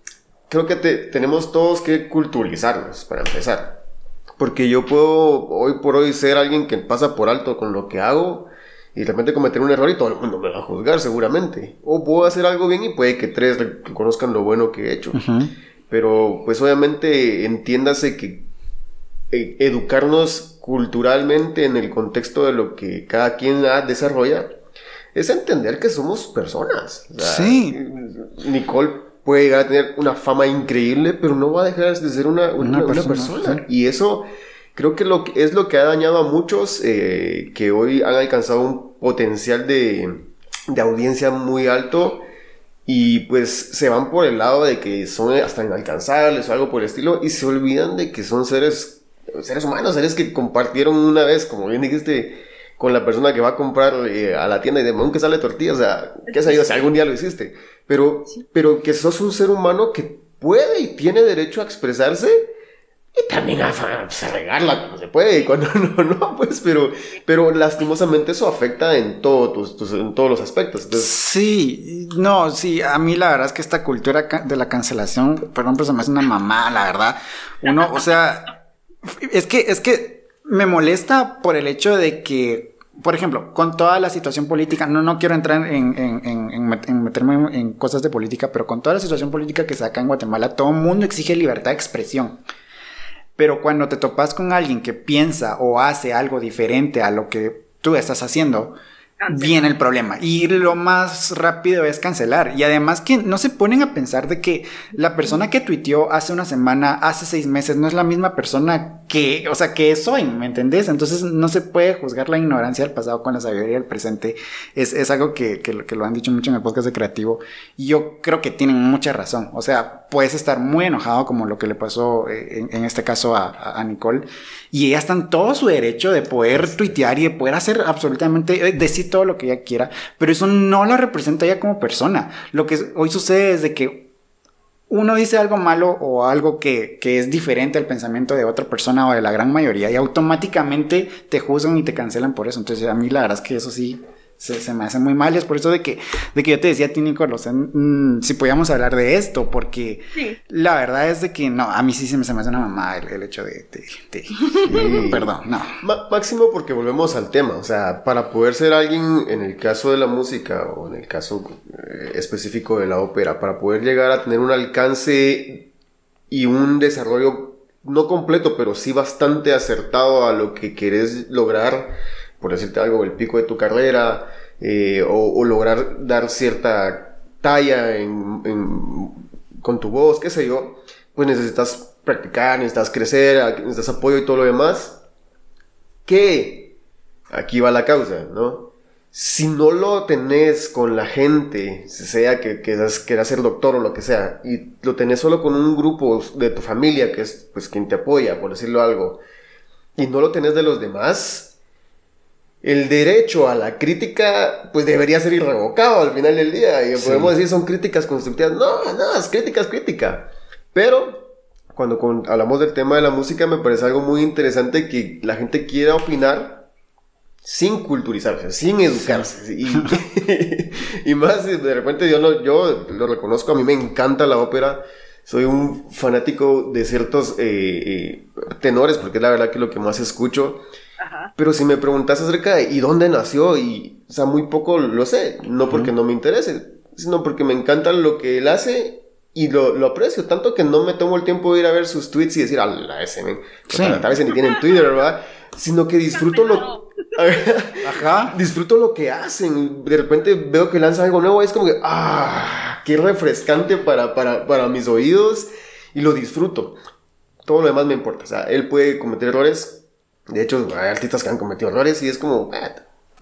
creo que tenemos todos que culturalizarnos, para empezar. Porque yo puedo hoy por hoy ser alguien que pasa por alto con lo que hago y de repente cometer un error y todo el mundo me va a juzgar seguramente. O puedo hacer algo bien y puede que tres conozcan lo bueno que he hecho. Pero pues obviamente entiéndase que educarnos culturalmente en el contexto de lo que cada quien desarrolla es entender que somos personas. sí. Nicole puede llegar a tener una fama increíble, pero no va a dejar de ser una, una, persona. Y eso creo que, lo, es lo que ha dañado a muchos eh, que hoy han alcanzado un potencial de, de audiencia muy alto y pues se van por el lado de que son hasta inalcanzables o algo por el estilo y se olvidan de que son seres seres humanos, seres que compartieron una vez, como bien dijiste, con la persona que va a comprar eh, a la tienda y de que sale tortilla, o sea, qué ha ido si algún día lo hiciste, pero, pero que sos un ser humano que puede y tiene derecho a expresarse y también a, pues, regarla cuando se puede y cuando no, no, pues, pero, pero lastimosamente eso afecta en, todo en todos los aspectos. Sí, no, sí, a mí la verdad es que esta cultura de la cancelación, perdón, pero se me hace una mamá, la verdad. Uno, o sea, es que, es que me molesta por el hecho de que, por ejemplo, con toda la situación política, no, no quiero entrar en, en, en, en meterme en cosas de política, pero con toda la situación política que se acá en Guatemala, todo el mundo exige libertad de expresión. Pero cuando te topas con alguien que piensa o hace algo diferente a lo que tú estás haciendo, viene el problema. Y lo más rápido es cancelar. Y además que no se ponen a pensar de que la persona que tuiteó hace una semana, hace seis meses, no es la misma persona que, o sea, que es hoy, ¿me entendés? Entonces no se puede juzgar la ignorancia del pasado con la sabiduría del presente. Es, es algo que, que, que, lo han dicho mucho en el podcast de Creativo. Y yo creo que tienen mucha razón. O sea, puedes estar muy enojado como lo que le pasó eh, en, en este caso a, a, Nicole. Y ella está en todo su derecho de poder tuitear y de poder hacer absolutamente, eh, todo lo que ella quiera. Pero eso no la representa ella como persona. Lo que hoy sucede es de que uno dice algo malo o algo que, que, es diferente al pensamiento de otra persona o de la gran mayoría y automáticamente te juzgan y te cancelan por eso. Entonces a mí la verdad es que eso sí se, me hace muy mal. Y es por eso de que, de que yo te decía a ti, Nicolás, mm, si podíamos hablar de esto, porque la verdad es de que no, a mí sí se me, se me hace una mamá el, hecho de. Perdón, no. máximo porque volvemos al tema. O sea, para poder ser alguien, en el caso de la música o en el caso eh, específico de la ópera, para poder llegar a tener un alcance y un desarrollo no completo, pero sí bastante acertado a lo que querés lograr por decirte algo, el pico de tu carrera eh, o, lograr dar cierta talla con tu voz, qué sé yo, pues necesitas practicar, necesitas crecer, necesitas apoyo y todo lo demás. Que aquí va la causa, ¿no? Si no lo tenés con la gente, sea que quieras, ser doctor o lo que sea, y lo tenés solo con un grupo de tu familia, que es pues quien te apoya, por decirlo algo, y no lo tenés de los demás, el derecho a la crítica, pues debería ser irrevocado al final del día. Y podemos decir son críticas constructivas. No, no, es crítica, es crítica. Pero cuando hablamos del tema de la música, me parece algo muy interesante que la gente quiera opinar sin culturizarse, sin educarse. Y, más, de repente yo, no, yo lo reconozco, a mí me encanta la ópera. Soy un fanático de ciertos eh, eh, tenores, porque es la verdad que lo que más escucho. Pero si me preguntas acerca de y dónde nació, y, o sea, muy poco lo sé, no porque no me interese, sino porque me encanta lo que él hace y lo, lo, aprecio, tanto que no me tomo el tiempo de ir a ver sus tweets y decir, a la ese, tal vez ni tienen Twitter, ¿verdad? Sino que disfruto lo... Ajá. Disfruto lo que hacen. De repente veo que lanzan algo nuevo y es como que, ah, qué refrescante para, para, para mis oídos y lo disfruto. Todo lo demás me importa. O sea, él puede cometer errores, de hecho, hay artistas que han cometido errores y es como, eh,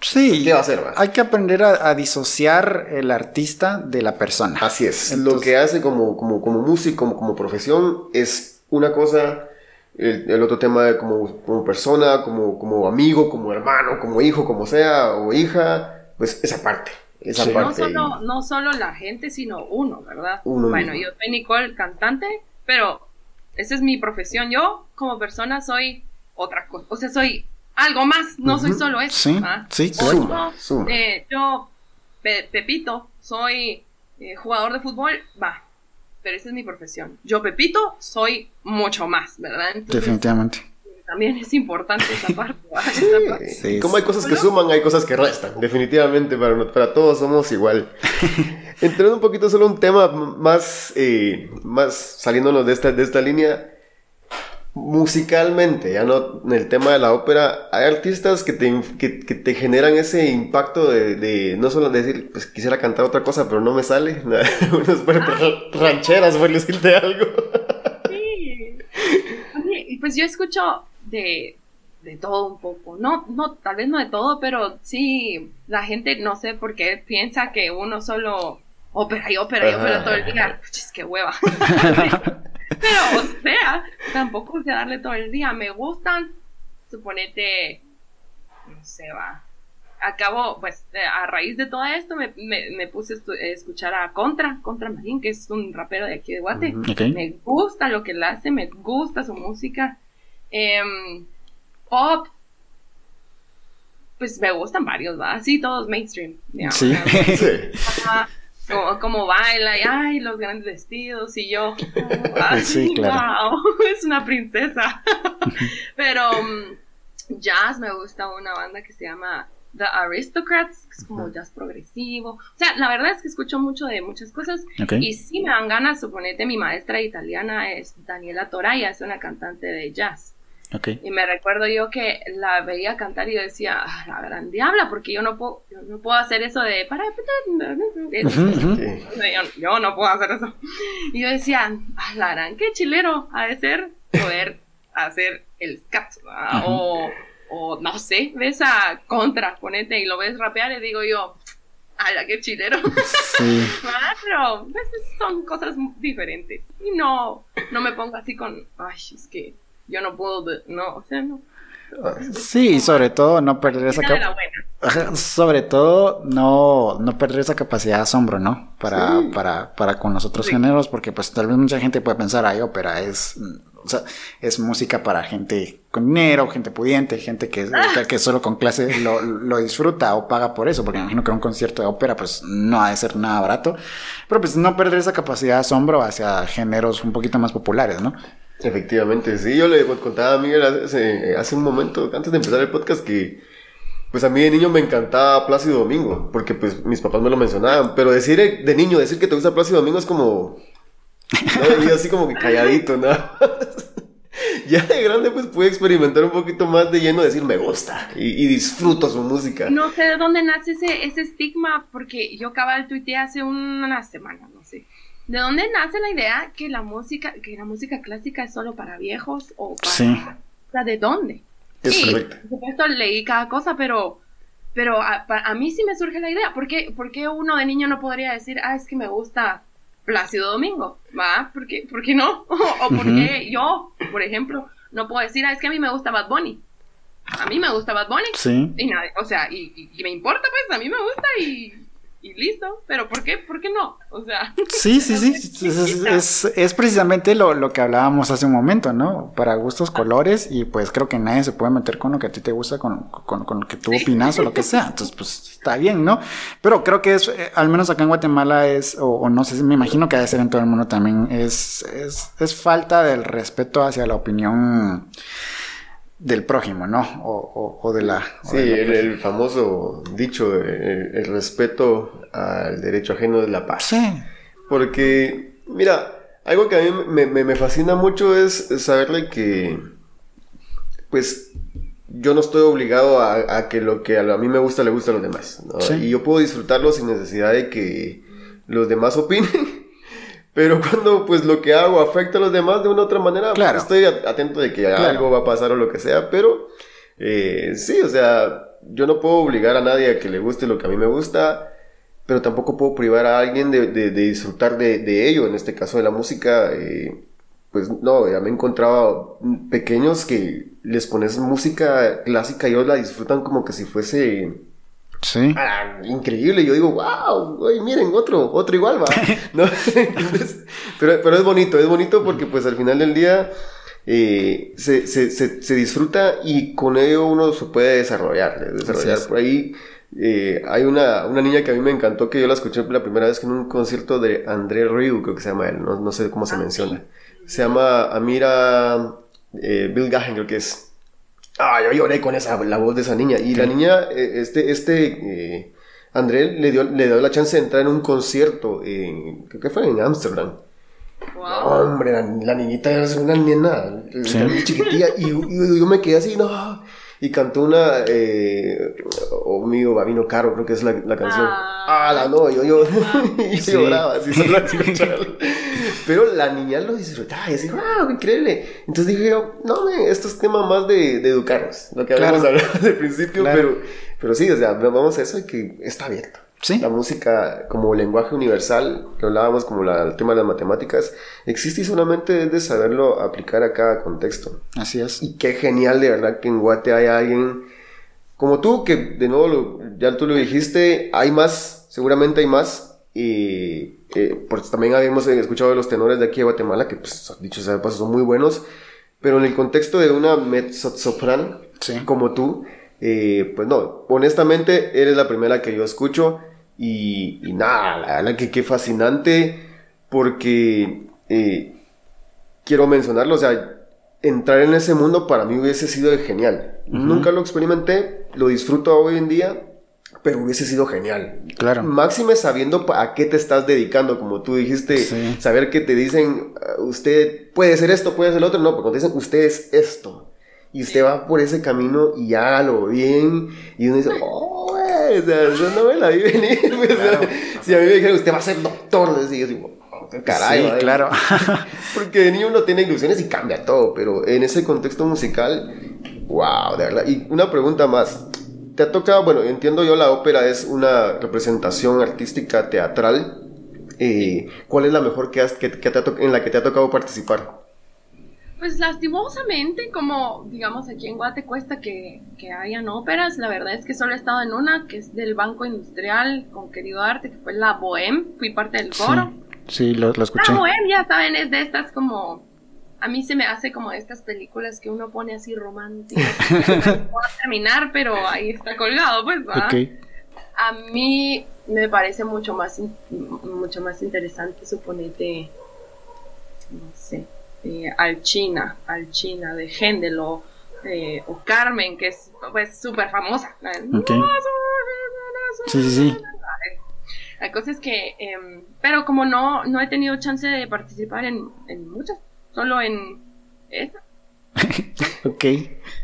Sí, ¿qué va a hacer? Hay que aprender a, disociar el artista de la persona. Así es. Lo que hace como, como, como músico, como, como profesión, es una cosa, el, otro tema de como, como persona, como, como amigo, como hermano, como hijo, como sea, o hija, pues esa parte. Esa parte no, solo, no solo la gente, sino uno, ¿verdad? bueno, yo soy Nicole, cantante, pero esa es mi profesión. Yo, como persona, soy otra cosa. O sea, soy algo más, no soy solo eso. Sí, sí, Yo, eh, yo Pepito, soy eh, jugador de fútbol, va, pero esa es mi profesión. Yo, Pepito, soy mucho más, ¿verdad? Definitivamente. También es importante esa parte. Sí, Como hay cosas que suman, hay cosas que restan. Definitivamente, para, para todos somos igual. Entrando un poquito solo un tema más, eh, más saliéndonos de esta, de esta línea musicalmente, ya no en el tema de la ópera, hay artistas que te, que, que te generan ese impacto de, de, no solo decir, pues quisiera cantar otra cosa, pero no me sale, unas rancheras, por decirte algo. Sí. pues yo escucho de, de todo un poco, no, no, tal vez no de todo, pero sí, la gente no sé por qué piensa que uno solo ópera y ópera y ópera todo el día, es que hueva. Pero, o sea, tampoco es darle todo el día. Me gustan, suponete, no sé, va. Acabo, pues, eh, a raíz de todo esto, me, me, puse a escuchar a Contra, Contra Marín, que es un rapero de aquí de Guate. Me gusta lo que él hace, me gusta su música. Em, pop, pues me gustan varios, ¿va? Sí, todos mainstream. Sí. como, baila y ay, los grandes vestidos y yo, sí, wow, es una princesa. Pero um, jazz me gusta una banda que se llama The Aristocrats, que es como jazz progresivo. O sea, la verdad es que escucho mucho de muchas cosas y sí me dan ganas, suponete, mi maestra italiana es Daniela Toraya, es una cantante de jazz. Y me recuerdo yo que la veía cantar y yo decía, ah, la gran diabla, porque yo no puedo, yo no puedo hacer eso de para yo, no puedo hacer eso. Y yo decía, ah, la gran, qué chilero ha de ser poder hacer el scat, o, o no sé, ves a contra, ponete y lo ves rapear y digo yo, ¡Hala, qué chilero! Sí. Pero pues, son cosas diferentes. Y no, no me pongo así con, ay, es que yo no puedo, no, o sea, no. Sí, sobre todo no perder esa capacidad. Sobre todo no, no perder esa capacidad de asombro, ¿no? Para, para, para con los otros géneros, porque pues tal vez mucha gente puede pensar, ay, ópera es, o sea, es música para gente con dinero, gente pudiente, gente que, ah. que solo con clase lo, lo, disfruta o paga por eso, porque me imagino que un concierto de ópera pues no ha de ser nada barato, pero pues no perder esa capacidad de asombro hacia géneros un poquito más populares, ¿no? Efectivamente, sí, yo le contaba a Miguel hace, hace, un momento, antes de empezar el podcast, que pues a mí de niño me encantaba Plácido Domingo, porque pues mis papás me lo mencionaban, pero decir de niño, decir que te gusta Plácido Domingo es como, ¿no? así como que calladito, ¿no? ya de grande pues pude experimentar un poquito más de lleno, decir me gusta y, disfruto su música. No sé de dónde nace ese, ese estigma, porque yo acababa de tuitear hace una semana, no sé ¿De dónde nace la idea que la música, que la música clásica es solo para viejos o para... Sí. O sea, ¿de dónde? Es sí, por supuesto leí cada cosa, pero, pero a, mí sí me surge la idea. ¿Por qué, ¿Por qué, uno de niño no podría decir, ah, es que me gusta Plácido Domingo? ¿Va? ¿Por qué, ¿Por qué no? o, por qué yo, por ejemplo, no puedo decir, ah, es que a mí me gusta Bad Bunny? A mí me gusta Bad Bunny. Sí. Y nada, o sea, y, y me importa, pues, a mí me gusta y y listo. Pero ¿por qué? ¿Por qué no? O sea. Sí, sí, sí. Es, es, precisamente lo, lo, que hablábamos hace un momento, ¿no? Para gustos, colores, y pues creo que nadie se puede meter con lo que a ti te gusta, con, con, con lo que tú opinas o lo que sea. Entonces, pues está bien, ¿no? Pero creo que es, eh, al menos acá en Guatemala es, o, o no sé, me imagino que debe ser en todo el mundo también, es, es, es falta del respeto hacia la opinión del prójimo, ¿no? O, o, de la... sí, el, famoso dicho, el, respeto al derecho ajeno de la paz. Sí. Porque, mira, algo que a mí me, me, fascina mucho es saberle que, pues, yo no estoy obligado a, que lo que a, mí me gusta le gusta a los demás, ¿no? Sí. Y yo puedo disfrutarlo sin necesidad de que los demás opinen. Pero cuando pues lo que hago afecta a los demás de una u otra manera, pues, estoy atento de que algo va a pasar o lo que sea, pero eh, sí, o sea, yo no puedo obligar a nadie a que le guste lo que a mí me gusta, pero tampoco puedo privar a alguien de, de, disfrutar de, de, ello, en este caso de la música, eh, pues no, ya me he encontrado pequeños que les pones música clásica y ellos la disfrutan como que si fuese Sí. Ah, increíble. Yo digo, wow, güey, miren, otro, otro igual va. ¿No? pero, pero es bonito, es bonito porque pues al final del día eh, se, se, se, disfruta y con ello uno se puede desarrollar. desarrollar. Por ahí eh, hay una, una, niña que a mí me encantó que yo la escuché la primera vez en un concierto de André Ryu, creo que se llama él, no, no sé cómo se ah, menciona. Se llama Amira eh, Bill Gahen, creo que es. Ah, yo lloré con esa, la voz de esa niña. Y la niña, eh, este, este, eh, André le dio, le dio la chance de entrar en un concierto, en, creo que fue en Ámsterdam. hombre, la, niñita era una nena chiquitilla y, yo me quedé así, no. Y cantó una, eh, oh mío, Babino Caro, creo que es la, canción. Ah, la no, yo, yo, lloraba, así solo Pero la niña lo disfrutaba y decía, wow, increíble. Entonces dije yo, no, esto es tema más de, de educarnos, lo que habíamos hablado desde el principio, pero, pero sí, o sea, vamos a eso y que está abierto. La música como lenguaje universal, lo hablábamos como el tema de las matemáticas, existe y solamente es de saberlo aplicar a cada contexto. Así es. Y qué genial de verdad que en Guate hay alguien como tú, que de nuevo ya tú lo dijiste, hay más, seguramente hay más. Y eh, pues también habíamos escuchado de los tenores de aquí de Guatemala, que pues dicho sea de paso son muy buenos, pero en el contexto de una mezzo-soprano como tú, eh, pues no, honestamente eres la primera que yo escucho y, nada, la verdad que qué fascinante, porque eh, quiero mencionarlo, o sea, entrar en ese mundo para mí hubiese sido genial. Nunca lo experimenté, lo disfruto hoy en día, pero hubiese sido genial. Claro. Máxime sabiendo a qué te estás dedicando, como tú dijiste, saber que te dicen, ah, usted puede ser esto, puede ser lo otro, no, porque te dicen, usted es esto. Y usted va por ese camino y hágalo bien. Y uno dice, oh, güey, o sea, eso no me la vi venir. si a mí me dijeron, usted va a ser doctor, decía yo, oh, caray. Sí, claro. Porque de niño uno tiene ilusiones y cambia todo, pero en ese contexto musical, wow, de verdad. Y una pregunta más. ¿Te ha tocado, bueno, entiendo yo, la ópera es una representación artística teatral. Eh, ¿Cuál es la mejor que, has, que, te en la que te ha tocado participar? Pues lastimosamente, como digamos aquí en Guate cuesta que, que hayan óperas, la verdad es que solo he estado en una, que es del Banco Industrial con Querido Arte, que fue la Bohem, fui parte del coro. Sí, lo, escuché. La Bohem, ya saben, es de estas como a mí se me hace como estas películas que uno pone así románticas. no a terminar, pero ahí está colgado, pues. A mí me parece mucho más, mucho más interesante, suponete, no sé, eh, Alchina, Alchina de Händel o, eh, o Carmen, que es pues súper famosa. Sí, sí, sí. La cosa es que, em, pero como no, no he tenido chance de participar en, en muchas, solo en esa. ok.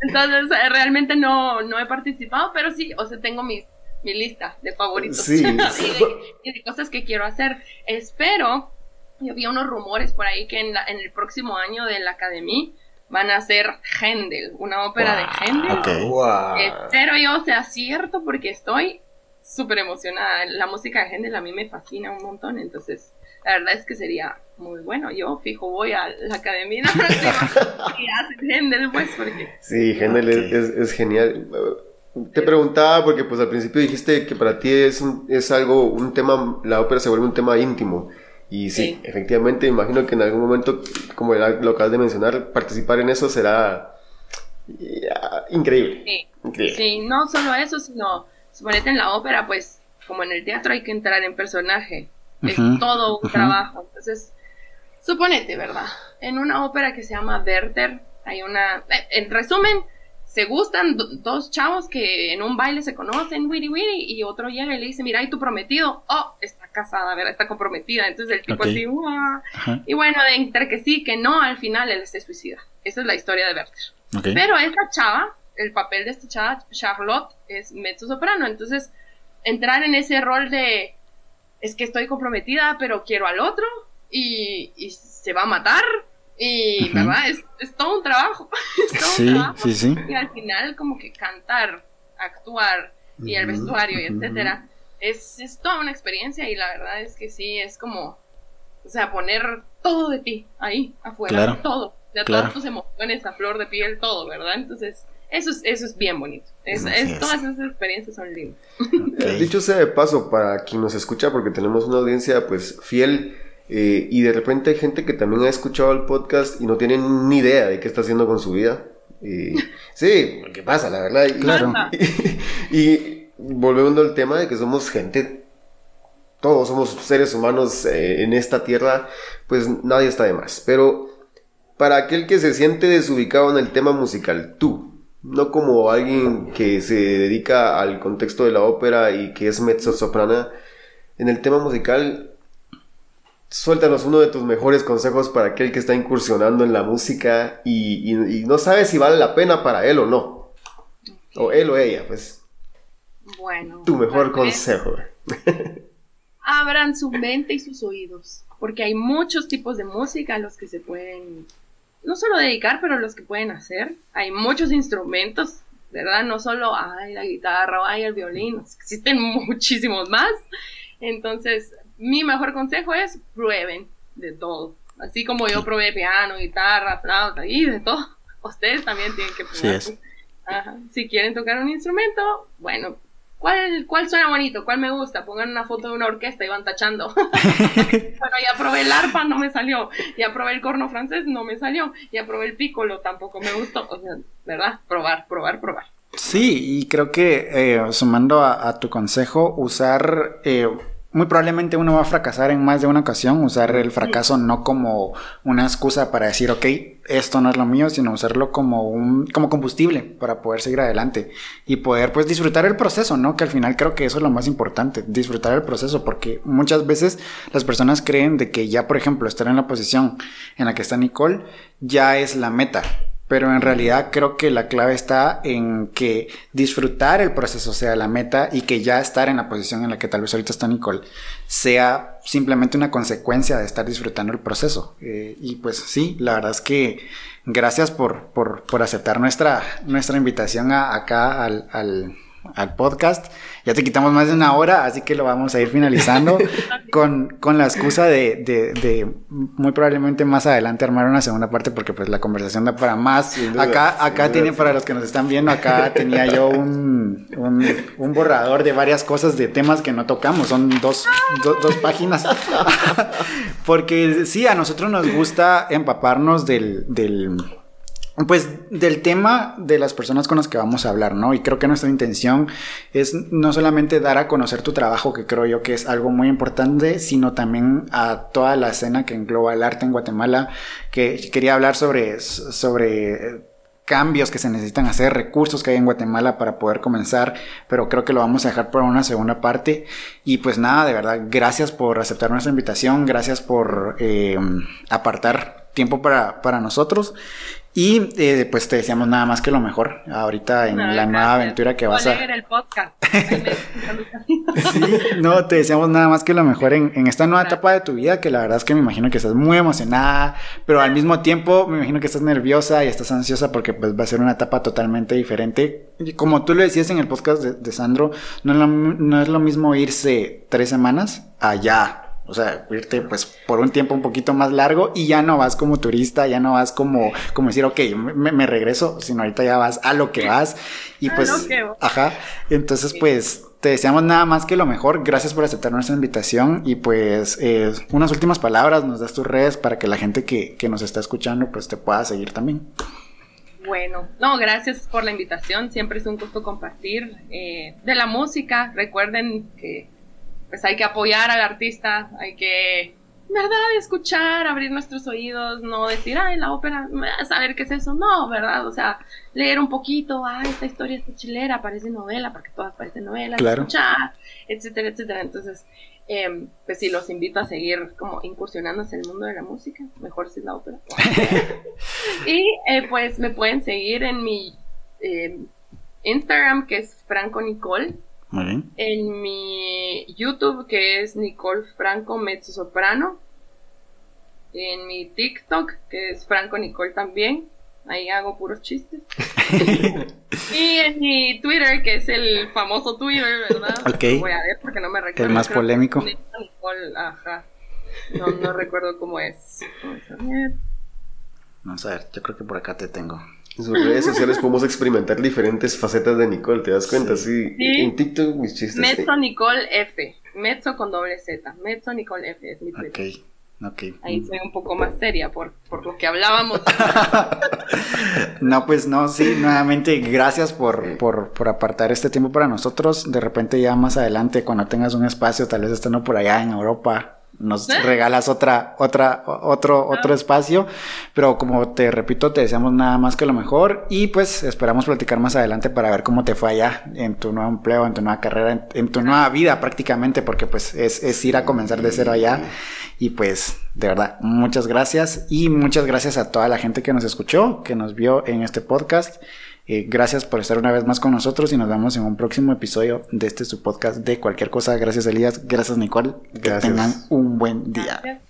Entonces, eh, realmente no, no he participado, pero sí, o sea, tengo mis, mi lista de favoritos sí. y, de, cosas que quiero hacer. Espero yo vi unos rumores por ahí que en, en el próximo año de la academia van a hacer Händel, una ópera de Händel. Espero yo sea cierto porque estoy súper emocionada. La música de Händel a mí me fascina un montón, entonces la verdad es que sería muy bueno. Yo fijo voy a la academia y hacen Händel pues porque... Sí, Händel es, es, genial. Te preguntaba porque pues al principio dijiste que para ti es, un, es algo, un tema, la ópera se vuelve un tema íntimo. Y sí, efectivamente, imagino que en algún momento, como lo acabas de mencionar, participar en eso será increíble. Sí. sí, no solo eso, sino, suponete en la ópera, pues, como en el teatro hay que entrar en personaje. Es todo un trabajo. Entonces, suponete, ¿verdad? En una ópera que se llama Werther, hay una. Eh, en resumen, se gustan dos chavos que en un baile se conocen, wiri wiri, y otro llega y le dice, mira, ¿y tu prometido? Oh, está casada, ¿verdad? Está comprometida. Entonces el tipo así, Y bueno, de entre que sí, que no, al final él se suicida. Esa es la historia de Werther. Pero esta chava, el papel de esta chava, Charlotte, es mezzo soprano. Entonces, entrar en ese rol de, es que estoy comprometida, pero quiero al otro, y, y se va a matar, y, ¿verdad? Es, es, todo un trabajo. es todo sí, un trabajo. Sí, sí. Y al final, como que cantar, actuar y el vestuario y etcétera, es, es toda una experiencia y la verdad es que sí, es como, o sea, poner todo de ti ahí, afuera, todo. O sea, todas tus emociones a flor de piel, todo, ¿verdad? Entonces, eso es, eso es bien bonito. Es, es, todas esas experiencias son lindas. Dicho sea de paso, para quien nos escucha, porque tenemos una audiencia pues fiel eh, y de repente hay gente que también ha escuchado el podcast y no tienen ni idea de qué está haciendo con su vida. sí, ¿qué pasa? La verdad. Y, claro. Y, volviendo al tema de que somos gente, todos somos seres humanos eh, en esta tierra, pues nadie está de más. Pero para aquel que se siente desubicado en el tema musical, tú, no como alguien que se dedica al contexto de la ópera y que es mezzo soprana, en el tema musical, suéltanos uno de tus mejores consejos para aquel que está incursionando en la música y, no sabe si vale la pena para él o no. O él o ella, pues. Bueno. Tu mejor consejo. Abran su mente y sus oídos, porque hay muchos tipos de música a los que se pueden, no solo dedicar, pero los que pueden hacer. Hay muchos instrumentos, ¿verdad? No solo hay la guitarra o hay el violín, existen muchísimos más. Entonces, mi mejor consejo es prueben de todo. Así como yo probé piano, guitarra, flauta y de todo, ustedes también tienen que probar. Si quieren tocar un instrumento, bueno, ¿cuál, ¿cuál suena bonito? ¿Cuál me gusta? Pongan una foto de una orquesta y van tachando. bueno, ya probé el arpa, no me salió. Ya probé el corno francés, no me salió. Ya probé el pícolo, tampoco me gustó. O sea, ¿verdad? Probar, probar, probar. Sí, y creo que eh, sumando a, tu consejo, usar eh, muy probablemente uno va a fracasar en más de una ocasión, usar el fracaso no como una excusa para decir, ok, esto no es lo mío, sino usarlo como un, como combustible para poder seguir adelante y poder pues disfrutar el proceso, ¿no? Que al final creo que eso es lo más importante, disfrutar el proceso, porque muchas veces las personas creen de que ya, por ejemplo, estar en la posición en la que está Nicole ya es la meta, pero en realidad creo que la clave está en que disfrutar el proceso sea la meta y que ya estar en la posición en la que tal vez ahorita está Nicole sea simplemente una consecuencia de estar disfrutando el proceso. Eh, y pues sí, la verdad es que gracias por, por, por aceptar nuestra, nuestra invitación acá al, al al podcast. Ya te quitamos más de una hora, así que lo vamos a ir finalizando con, con, la excusa de, de, muy probablemente más adelante armar una segunda parte porque pues la conversación da para más. acá acá tiene, para los que nos están viendo, acá tenía yo un, un, borrador de varias cosas de temas que no tocamos, son dos, dos páginas. porque sí, a nosotros nos gusta empaparnos del, del pues del tema de las personas con las que vamos a hablar, ¿no? Y creo que nuestra intención es no solamente dar a conocer tu trabajo, que creo yo que es algo muy importante, sino también a toda la escena que engloba el arte en Guatemala, que quería hablar sobre, sobre cambios que se necesitan hacer, recursos que hay en Guatemala para poder comenzar, pero creo que lo vamos a dejar por una segunda parte. Y pues nada, de verdad, gracias por aceptar nuestra invitación, gracias por eh, apartar tiempo para, para nosotros y eh, pues te deseamos nada más que lo mejor ahorita en la nueva aventura que vas a... el podcast. sí, no, te deseamos nada más que lo mejor en, esta nueva etapa de tu vida, que la verdad es que me imagino que estás muy emocionada, pero al mismo tiempo me imagino que estás nerviosa y estás ansiosa porque pues va a ser una etapa totalmente diferente. Y como tú lo decías en el podcast de, Sandro, no es, lo, no es lo mismo irse tres semanas allá o sea, irte pues por un tiempo un poquito más largo y ya no vas como turista, ya no vas como, como decir, ok, me, regreso, sino ahorita ya vas a lo que vas. Y pues, ajá. Entonces, pues, te deseamos nada más que lo mejor. Gracias por aceptar nuestra invitación y pues eh, unas últimas palabras, nos das tus redes para que la gente que, que nos está escuchando pues te pueda seguir también. Bueno, no, gracias por la invitación. Siempre es un gusto compartir eh, de la música. Recuerden que pues hay que apoyar al artista, hay que, ¿verdad? Escuchar, abrir nuestros oídos, no decir, ay, la ópera, saber qué es eso, no, ¿verdad? O sea, leer un poquito, ah, esta historia está chilera, parece novela, porque todas parecen novelas, escuchar, etcétera, etcétera. Entonces, em, pues sí, los invito a seguir como incursionándose en el mundo de la música, mejor si es la ópera. y eh, pues me pueden seguir en mi em, Instagram, que es Franco Nicole muy bien. En mi YouTube, que es Nicole Franco Mezzo Soprano. En mi TikTok, que es Franco Nicole también. Ahí hago puros chistes. y en mi Twitter, que es el famoso Twitter, ¿verdad? Ok. Voy a ver porque no me recuerdo. El más polémico. Nicole, ajá. No, no recuerdo cómo es. Vamos a ver. Vamos a ver, yo creo que por acá te tengo. En sus redes sociales podemos experimentar diferentes facetas de Nicole, ¿te das cuenta? Sí. En TikTok mis chistes. Mezzo Nicole F. Mezzo con doble Z. Mezzo Nicole F es mi Twitter. Ok. Okay. Ahí soy un poco más seria por, por lo que hablábamos. no, pues no, sí, nuevamente gracias por, por, por, apartar este tiempo para nosotros. De repente ya más adelante, cuando tengas un espacio, tal vez estando por allá en Europa, nos regalas otra, otra, otro, otro espacio. Pero como te repito, te deseamos nada más que lo mejor y pues esperamos platicar más adelante para ver cómo te fue allá en tu nuevo empleo, en tu nueva carrera, en, tu nueva vida prácticamente, porque pues es, es, ir a comenzar de cero allá. Y pues de verdad, muchas gracias y muchas gracias a toda la gente que nos escuchó, que nos vio en este podcast. Eh, gracias por estar una vez más con nosotros y nos vemos en un próximo episodio de este su podcast de cualquier cosa. Gracias Elías, gracias Nicole. Que tengan un buen día.